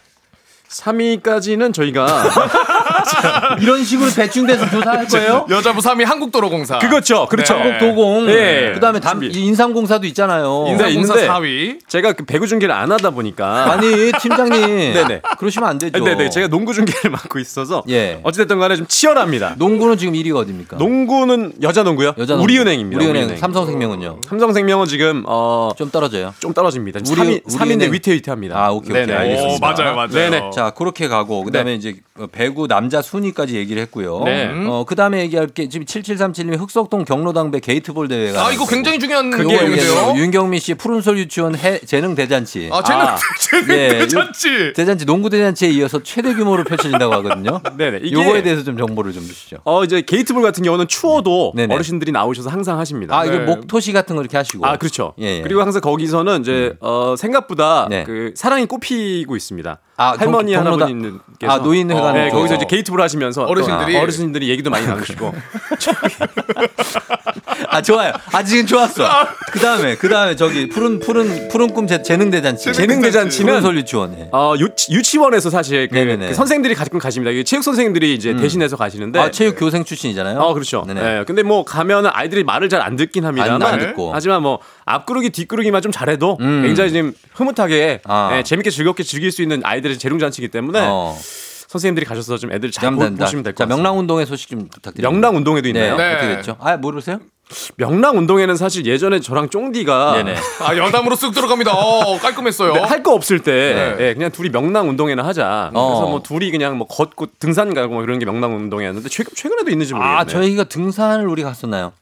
3위까지는 저희가 이런 식으로 배충돼서 조사할 거예요? 여자부 3위 한국도로공사. 그렇죠. 그렇죠. 네. 도공. 네. 그다음에 담 인삼공사도 있잖아요. 있는데 4위. 제가 그 배구 중계를 안 하다 보니까 아니 팀장님. 네네. 그러시면 안 되죠. 네네 제가 농구 중계를 맡고 있어서 예. 어찌됐든 간에 좀 치열합니다. 농구는 지금 1위가 어디입니까? 농구는 여자 농구요? 여자 농구. 우리은행입니다. 우리은행. 삼성생명은요? 삼성생명은 지금 어, 좀 떨어져요. 좀 떨어집니다. 우리- 3위, 3위인데 우리은행. 위태위태합니다. 아, 오케이, 오케이. 네네. 알겠습니다. 오, 맞아요, 맞아요. 네네. 자, 그렇게 가고 그다음에 이제 배구 남자 순위까지 얘기를 했고요. 네. 어, 그다음에 얘기할 게 지금 7737님이 흑석동 경로당배 게이트볼 대회가 아 이거 굉장히 중요한 내용인데요. 윤경미 씨 푸른솔 유치원 해, 재능 대잔치. 아 쟤는 아, 쟤는 예, 대잔치. 대잔치 농구 대잔치에 이어서 최대 규모로 펼쳐진다고 하거든요. 네네. 이게 요거에 대해서 좀 정보를 좀 주시죠. 어 이제 게이트볼 같은 경우는 추워도 네네. 어르신들이 나오셔서 항상 하십니다. 아, 이게 네. 목토시 같은 거 이렇게 하시고. 아, 그렇죠. 예, 예. 그리고 항상 거기서는 이제 어 생각보다 네. 그 사랑이 꽃피고 있습니다. 아, 할머니 경- 경로당- 할아버님께서 아, 노인회관 네, 쪽. 거기서 이제 게이트볼 하시면서 또 어르신들이. 어르신들이 얘기도 많이 나누시고 아 좋아요. 아 지금 좋았어. 그 다음에 그 다음에 저기 푸른 푸른 푸른 꿈 재- 재능 대잔치. 재능 대잔치는 푸른솔 유치원에. 어 유치, 유치원에서 사실 그, 네네네. 그 선생님들이 가끔 가십니다. 이게 체육 선생님들이 이제 대신해서 가시는데 아 체육 교생 출신이잖아요. 어 그렇죠. 네네. 네. 근데 뭐 가면은 아이들이 말을 잘 안 듣긴 합니다만 안 듣고. 하지만 뭐 앞구르기 뒷구르기만 좀 잘해도 음. 굉장히 좀 흐뭇하게 아. 예, 재밌게 즐겁게 즐길 수 있는 아이들의 재능 잔치이기 때문에 어. 선생님들이 가셔서 좀 애들 잘. 보시면 될것자 같습니다. 명랑 운동회 소식 좀 부탁드립니다. 명랑 운동회도 네, 있나요? 네. 어떻게 됐죠? 아 모르세요? 명랑 운동회는 사실 예전에 저랑 쫑디가 네네. 아 여담으로 쓱 들어갑니다. 어, 깔끔했어요. 할거 없을 때 네. 예, 그냥 둘이 명랑 운동회나 하자. 어. 그래서 뭐 둘이 그냥 뭐 걷고 등산 가고 뭐 그런 게 명랑 운동회였는데 최, 최근에도 있는지 모르겠네요. 아 저희가 등산을 우리 갔었나요?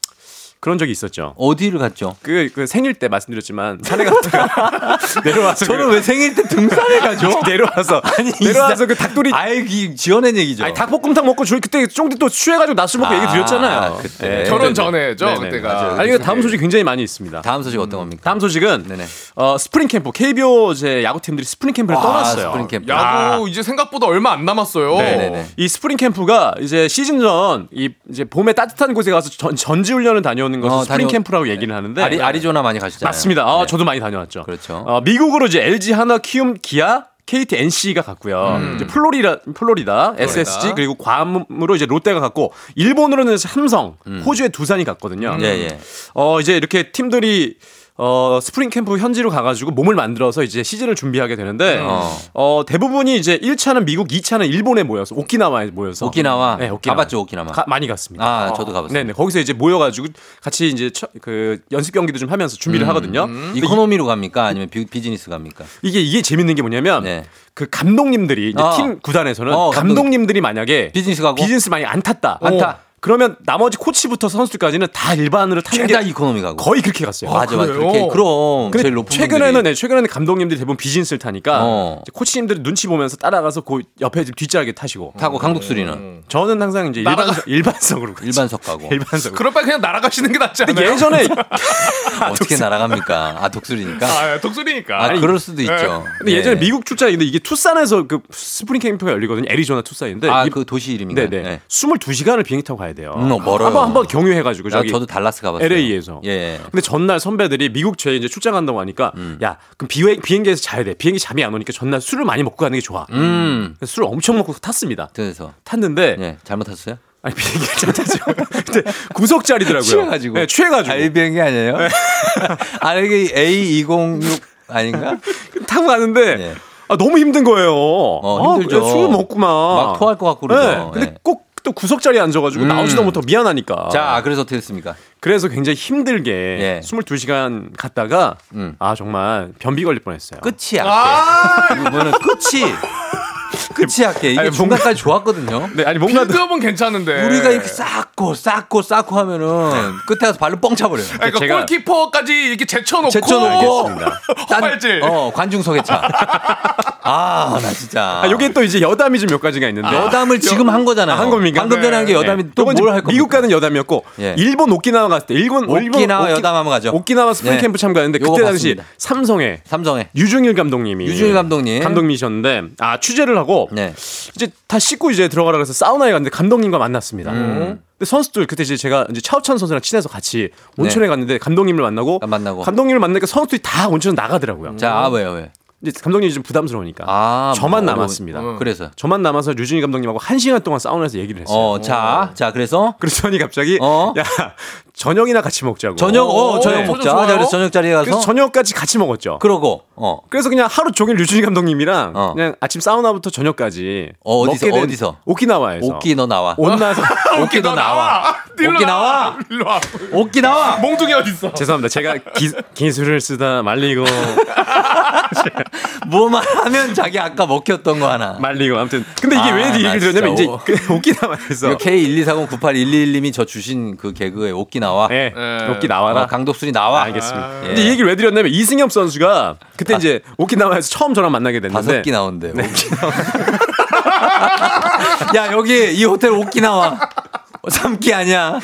그런 적이 있었죠. 어디를 갔죠? 그, 그 생일 때 말씀드렸지만 산에 갔다가 내려와서 저는 왜 생일 때 등산을 가죠? 내려와서 아니 내려와서 그 닭도리 아이 기- 지어낸 얘기죠. 아니 닭볶음탕 먹고 저희 그때 쫑디 또 취해가지고 낮술 먹고 아, 얘기 드렸잖아요. 그때. 네, 결혼 네, 전에죠 네, 네. 그때가. 맞아요. 아니 그 다음 소식 굉장히 많이 있습니다. 다음 소식 어떤 겁니까? 다음 소식은 네네. 어, 스프링 캠프 KBO 이제 야구 팀들이 스프링 캠프를 아, 떠났어요. 스프링 캠프. 야구 이제 생각보다 얼마 안 남았어요. 네네네. 이 스프링 캠프가 이제 시즌 전 이 이제 봄에 따뜻한 곳에 가서 전, 전지 훈련을 다녀 오는 것을 어, 스프링 다녀- 캠프라고 얘기를 하는데 아리, 아리조나 많이 가시잖아요. 맞습니다. 아, 네. 저도 많이 다녀왔죠. 그렇죠. 어, 미국으로 이제 LG 하나 키움 기아 KT NC가 갔고요. 음. 이제 플로리다 플로리다 SSG 그리고 괌으로 이제 롯데가 갔고 일본으로는 삼성, 호주에 두산이 갔거든요. 예, 예. 어 이제 이렇게 팀들이 어 스프링 캠프 현지로 가가지고 몸을 만들어서 이제 시즌을 준비하게 되는데 어. 어 대부분이 이제 1차는 미국, 2차는 일본에 모여서 오키나와에 모여서 오키나와. 네, 오키나와. 가봤죠, 오키나와. 가- 많이 갔습니다. 아, 저도 가봤어요. 네네 거기서 이제 모여가지고 같이 이제 처- 그 연습 경기도 좀 하면서 준비를 하거든요. 음. 이코노미로 갑니까? 아니면 비, 비즈니스 갑니까? 이게 이게 재밌는 게 뭐냐면 네. 그 감독님들이 이제 어. 팀 구단에서는 어, 감독- 감독님들이 만약에 비즈니스 가고? 비즈니스 많이 안 탔다. 안 타. 그러면 나머지 코치부터 선수들까지는 다 일반으로 타는 게 이코노미 가고. 거의 그렇게 갔어요. 맞아, 맞아. 그래요? 그렇게 그럼 제일 높은 최근에는 분들이. 네, 최근에는 감독님들이 대부분 비즈니스를 타니까 어. 코치님들이 눈치 보면서 따라가서 그 옆에 뒷자리에 타시고 타고 강독수리는 저는 항상 이제 일반 일반석으로. 일반석 가고. 일반석으로. 그럴 바에 그냥 날아가시는 게 낫지 않아요? 예전에 어떻게 날아갑니까? 아 독수리니까. 아, 독수리니까. 아 그럴 수도 있죠. 근데 네. 예전에 미국 출장인데 이게 투싼에서 그 스프링 캠프가 열리거든요. 애리조나 투싼인데 이- 아그 도시 이름인가요? 네네. 22시간을 비행기 타고 가야 돼요. 음, 어, 멀어요. 한번 한번 경유해가지고 아, 저기 저도 달라스 가봤어요. LA에서. 예. 근데 전날 선배들이 미국 제 이제 출장 간다고 하니까 음. 야 그럼 비행 비행기에서 자야 돼. 비행기 잠이 안 오니까 전날 술을 많이 먹고 가는 게 좋아. 음. 술을 엄청 먹고 탔습니다. 그래서 탔는데 예 잘못 탔어요? 아니 비행기 잘 타죠. 근데 구석 자리더라고요. 취해가지고. 네, 취해가지고 아, 비행기 아니에요? 아 이게 A206 아닌가? 타고 가는데 예. 아, 너무 힘든 거예요. 아, 힘들죠. 그래, 술 먹구만. 막 토할 것 같고 그러죠. 네, 근데 예. 꼭 또 구석 자리에 앉아가지고 음. 나오지도 못하고 미안하니까. 자 그래서 어떻게 됐습니까? 그래서 굉장히 힘들게 예. 22시간 갔다가 음. 아 정말 변비 걸릴 뻔했어요. 끝이 약해. 아, 이거 뭐는 끝이 끝이 약해. 이게 아니, 중간까지 좋았거든요. 네, 아니 뭔가 빌드업은 괜찮은데. 우리가 이렇게 쌓고 쌓고 쌓고 하면은 끝에 가서 발로 뻥 차버려요. 아니, 그러니까 제가- 골키퍼까지 이렇게 제쳐놓고. 딴- 헛발질. 어 관중석에 차. 아, 나 진짜. 아, 요게 또 이제 여담이 좀 몇 가지가 있는데. 여담을 지금 한 거잖아요. 한 겁니까? 방금 전에 한 게 여담이 또 요건 이제 뭘할 겁니까? 미국 가는 여담이었고 예. 일본 오키나와 갔을 때 일본 오키나와 여담 한번 가죠. 오키나와 스프링 예. 캠프 참가했는데 요거 그때 당시 봤습니다. 삼성에 삼성에 류중일 감독님이 류중일 감독님. 감독님이셨는데 아 취재를 하고 네. 이제 다 씻고 이제 들어가라 그래서 사우나에 갔는데 감독님과 만났습니다. 음. 근데 선수들 그때 이제 제가 이제 차우찬 선수랑 친해서 같이 온천에 갔는데 감독님을 만나고 아, 만나고. 감독님을 만나니까 선수들이 다 온천 나가더라고요. 자, 아, 왜요, 왜? 이제 감독님이 좀 부담스러우니까 아, 저만 뭐 남았습니다. 어려워. 그래서. 저만 남아서 유준희 감독님하고 한 시간 동안 사우나에서 얘기를 했어요. 어, 자, 자, 그래서 그랬더니 갑자기 어? 야 저녁이나 같이 먹자고. 저녁, 어, 저녁 네. 먹자. 자, 그래서 저녁 자리에 가서 그래서 저녁까지 같이 먹었죠. 그러고 어. 그래서 그냥 하루 종일 유준희 감독님이랑 어. 그냥 아침 사우나부터 저녁까지 어, 어디서, 먹게 된 어디서? 오키나와에서 오키 너 나와. 온나서 오키 너 나와. 오키 나와. 일로 와. 오키 나와. 몽둥이 어디 있어? 죄송합니다. 제가 기, 기술을 쓰다 말리고 뭐만 하면 자기 아까 먹혔던 거 하나. 말리고 아무튼 근데 이게 아, 왜 얘기를 들었냐면 이제 그 오키나와에서 이거 K123098111님이 저 주신 그 개그에 오키 나와. 예, 예. 오키 나와라. 어, 강독술이 나와. 알겠습니다. 예. 근데 이 얘기를 왜 드렸냐면 이승엽 선수가 그때 이제 오키나와에서 처음 저랑 만나게 됐는데 다섯 끼 나온대. 오키 나와. 야 여기 이 호텔 오키 나와. 3끼 아니야.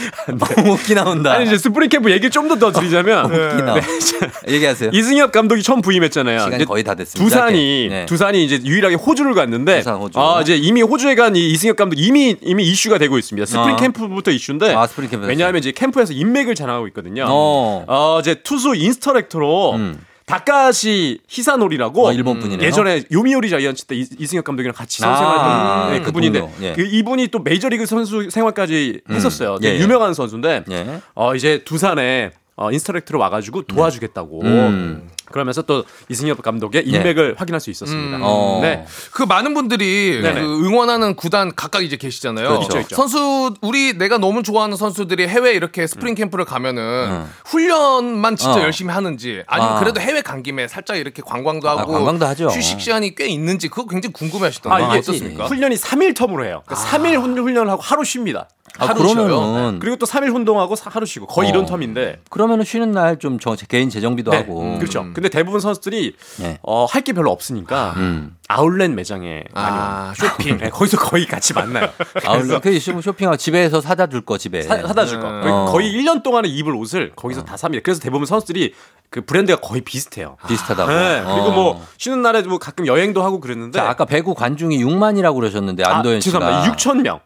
오키 나온다. 아니 이제 스프링 캠프 얘기 좀 더 더 드리자면 오키 나와. 얘기하세요. 이승엽 감독이 처음 부임했잖아요. 시간이 이제 거의 다 됐습니다. 두산이 네. 두산이 이제 유일하게 호주를 갔는데 두산, 호주. 아 이제 이미 호주에 간 이 이승엽 감독 이미 이미 이슈가 되고 있습니다. 스프링 어. 캠프부터 이슈인데 아, 스프링 캠프에서. 왜냐하면 이제 캠프에서 인맥을 자랑하고 있거든요. 어. 어, 이제 투수 instructor로 음. 다카시 히사노리라고 어, 일본 분이네요. 예전에 요미우리 자이언츠 때 이- 이승엽 감독이랑 같이 선수 아, 생활했던 네, 그 그분인데 동료, 예. 그 이분이 또 메이저리그 선수 생활까지 했었어요. 되게 예, 예. 유명한 선수인데 예. 어, 이제 두산에 어, instructor로 와가지고 도와주겠다고 음. 그러면서 또 이승엽 감독의 인맥을 확인할 수 있었습니다. 음. 어. 네. 그 많은 분들이 네네. 그 응원하는 구단 각각 이제 계시잖아요. 그렇죠. 있죠, 있죠. 선수 우리 내가 너무 좋아하는 선수들이 해외 이렇게 스프링 캠프를 가면은 음. 훈련만 진짜 어. 열심히 하는지 아니면 아. 그래도 해외 간 김에 살짝 이렇게 관광도 하고 관광도 하죠. 휴식 시간이 꽤 있는지 그거 굉장히 아, 궁금해 하시던데 이게 어떻습니까? 훈련이 3일 텀으로 해요. 그러니까 3일 훈- 훈련하고 하루 쉽니다. 아, 하루 쉬어요? 그러면은 그리고 또 3일 운동하고 사- 하루 쉬고 거의 어. 이런 텀인데 그러면은 쉬는 날 좀 개인 재정비도 네, 하고. 그렇죠. 근데 대부분 선수들이 네. 어, 할 게 별로 없으니까 음. 아울렛 매장에 많이 아. 쇼핑. 네, 거기서 거의 같이 만나요. 아울렛 그 쇼- 쇼핑하고 집에서 사다 줄 거 집에. 사, 사다 줄 거. 음. 거의- 어. 거의 1년 동안에 입을 옷을 거기서 다 삽니다. 그래서 대부분 선수들이 그 브랜드가 거의 비슷해요. 비슷하다고. 네, 그리고 어. 뭐 쉬는 날에 뭐 가끔 여행도 하고 그랬는데 자, 아까 배구 관중이 6만이라고 그러셨는데 안도현 씨가. 아, 죄송합니다. 6천 명.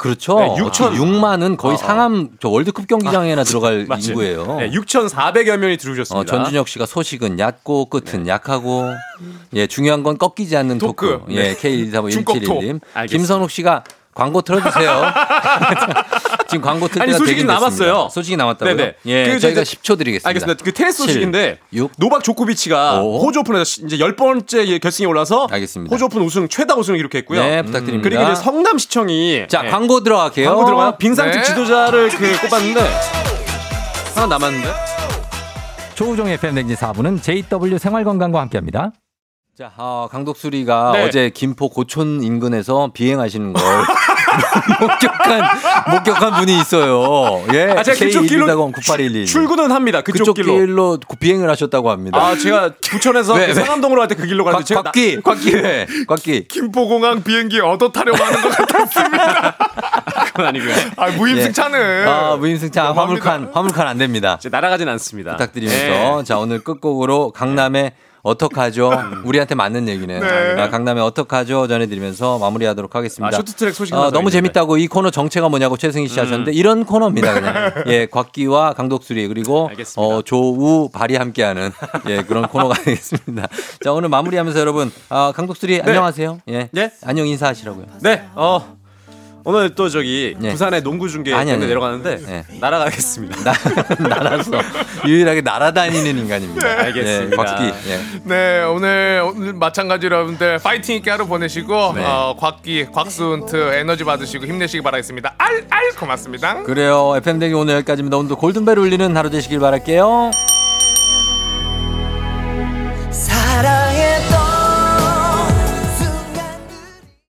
그렇죠. 네, 6천. 6만은 거의 어, 어. 상암 저 월드컵 경기장에나 들어갈 맞지? 인구예요. 네, 6,400여 명이 어, 들어오셨습니다. 전준혁 씨가 소식은 얕고 끝은 약하고 예 중요한 건 꺾이지 않는 토크. 토크. 예 K1235171님. 알겠습니다. 김선욱 씨가 광고 틀어주세요. 지금 광고 틀 아니, 때가 소식이 되긴 남았어요. 소식이 남았다고요? 네네. 예, 그 저희가 이제- 10초 드리겠습니다. 알겠습니다. 그 테니스 칠, 소식인데 육. 노박 조코비치가 오. 호주 오픈에서 시- 이제 열 번째 결승에 올라서 알겠습니다. 호주 오픈 우승 최다 우승을 기록했고요. 네, 부탁드립니다. 그리고 이제 성남시청이 자, 네, 광고 들어갈게요. 광고 들어가요. 빙상특 네. 지도자를 그 꼽았는데 하나 남았는데. 조우종의 팬댕진 4부는 JW 생활건강과 함께합니다. 자, 어, 강독수리가 네. 어제 김포 고촌 인근에서 비행하시는 걸 목격한 목격한 분이 있어요. 예, 아, 제가 그쪽 길로 9811. 출근은 합니다. 그쪽, 그쪽 길로. 길로 비행을 하셨다고 합니다. 아, 제가 부천에서 왜, 그 왜? 상암동으로 갈때그 길로 곽, 가는데 제가 나- 곽기, 곽기, 왜? 곽기. 김포공항 비행기 얻어 타려고 하는 것 같았습니다. 그건 아니고요. 아, 무임승차는. 아, 무임승차 화물칸, 화물칸 안 됩니다. 이제 날아가진 않습니다. 부탁드리면서 네. 자 오늘 끝곡으로 강남의 어떡하죠? 우리한테 맞는 얘기네요. 네. 아, 강남의 어떡하죠? 전해드리면서 마무리하도록 하겠습니다. 아, 쇼트트랙 소식 어, 더 너무. 재밌다고 이 코너 정체가 뭐냐고 최승희 씨 하셨는데 이런 코너입니다. 그냥 예 곽기와 강독수리 그리고 알겠습니다. 어, 조우 발이 함께하는 예 그런 코너가 되겠습니다. 자 오늘 마무리하면서 여러분 아, 강독수리 안녕하세요. 예 네. 안녕 인사하시라고요. 네. 어. 오늘 또 저기 네. 부산의 농구 중계 아니, 때문에 아니. 내려가는데 네. 날아가겠습니다. 나, 날아서 유일하게 날아다니는 인간입니다. 네, 알겠습니다. 예, 곽기. 예. 네, 오늘, 오늘 마찬가지로 여러분들 파이팅 있게 하루 보내시고, 네. 어, 곽기, 곽수은트 에너지 받으시고 힘내시기 바라겠습니다. 알, 알, 고맙습니다. 그래요. FM 댕이 오늘 여기까지입니다. 오늘도 골든벨 울리는 하루 되시길 바랄게요. 사랑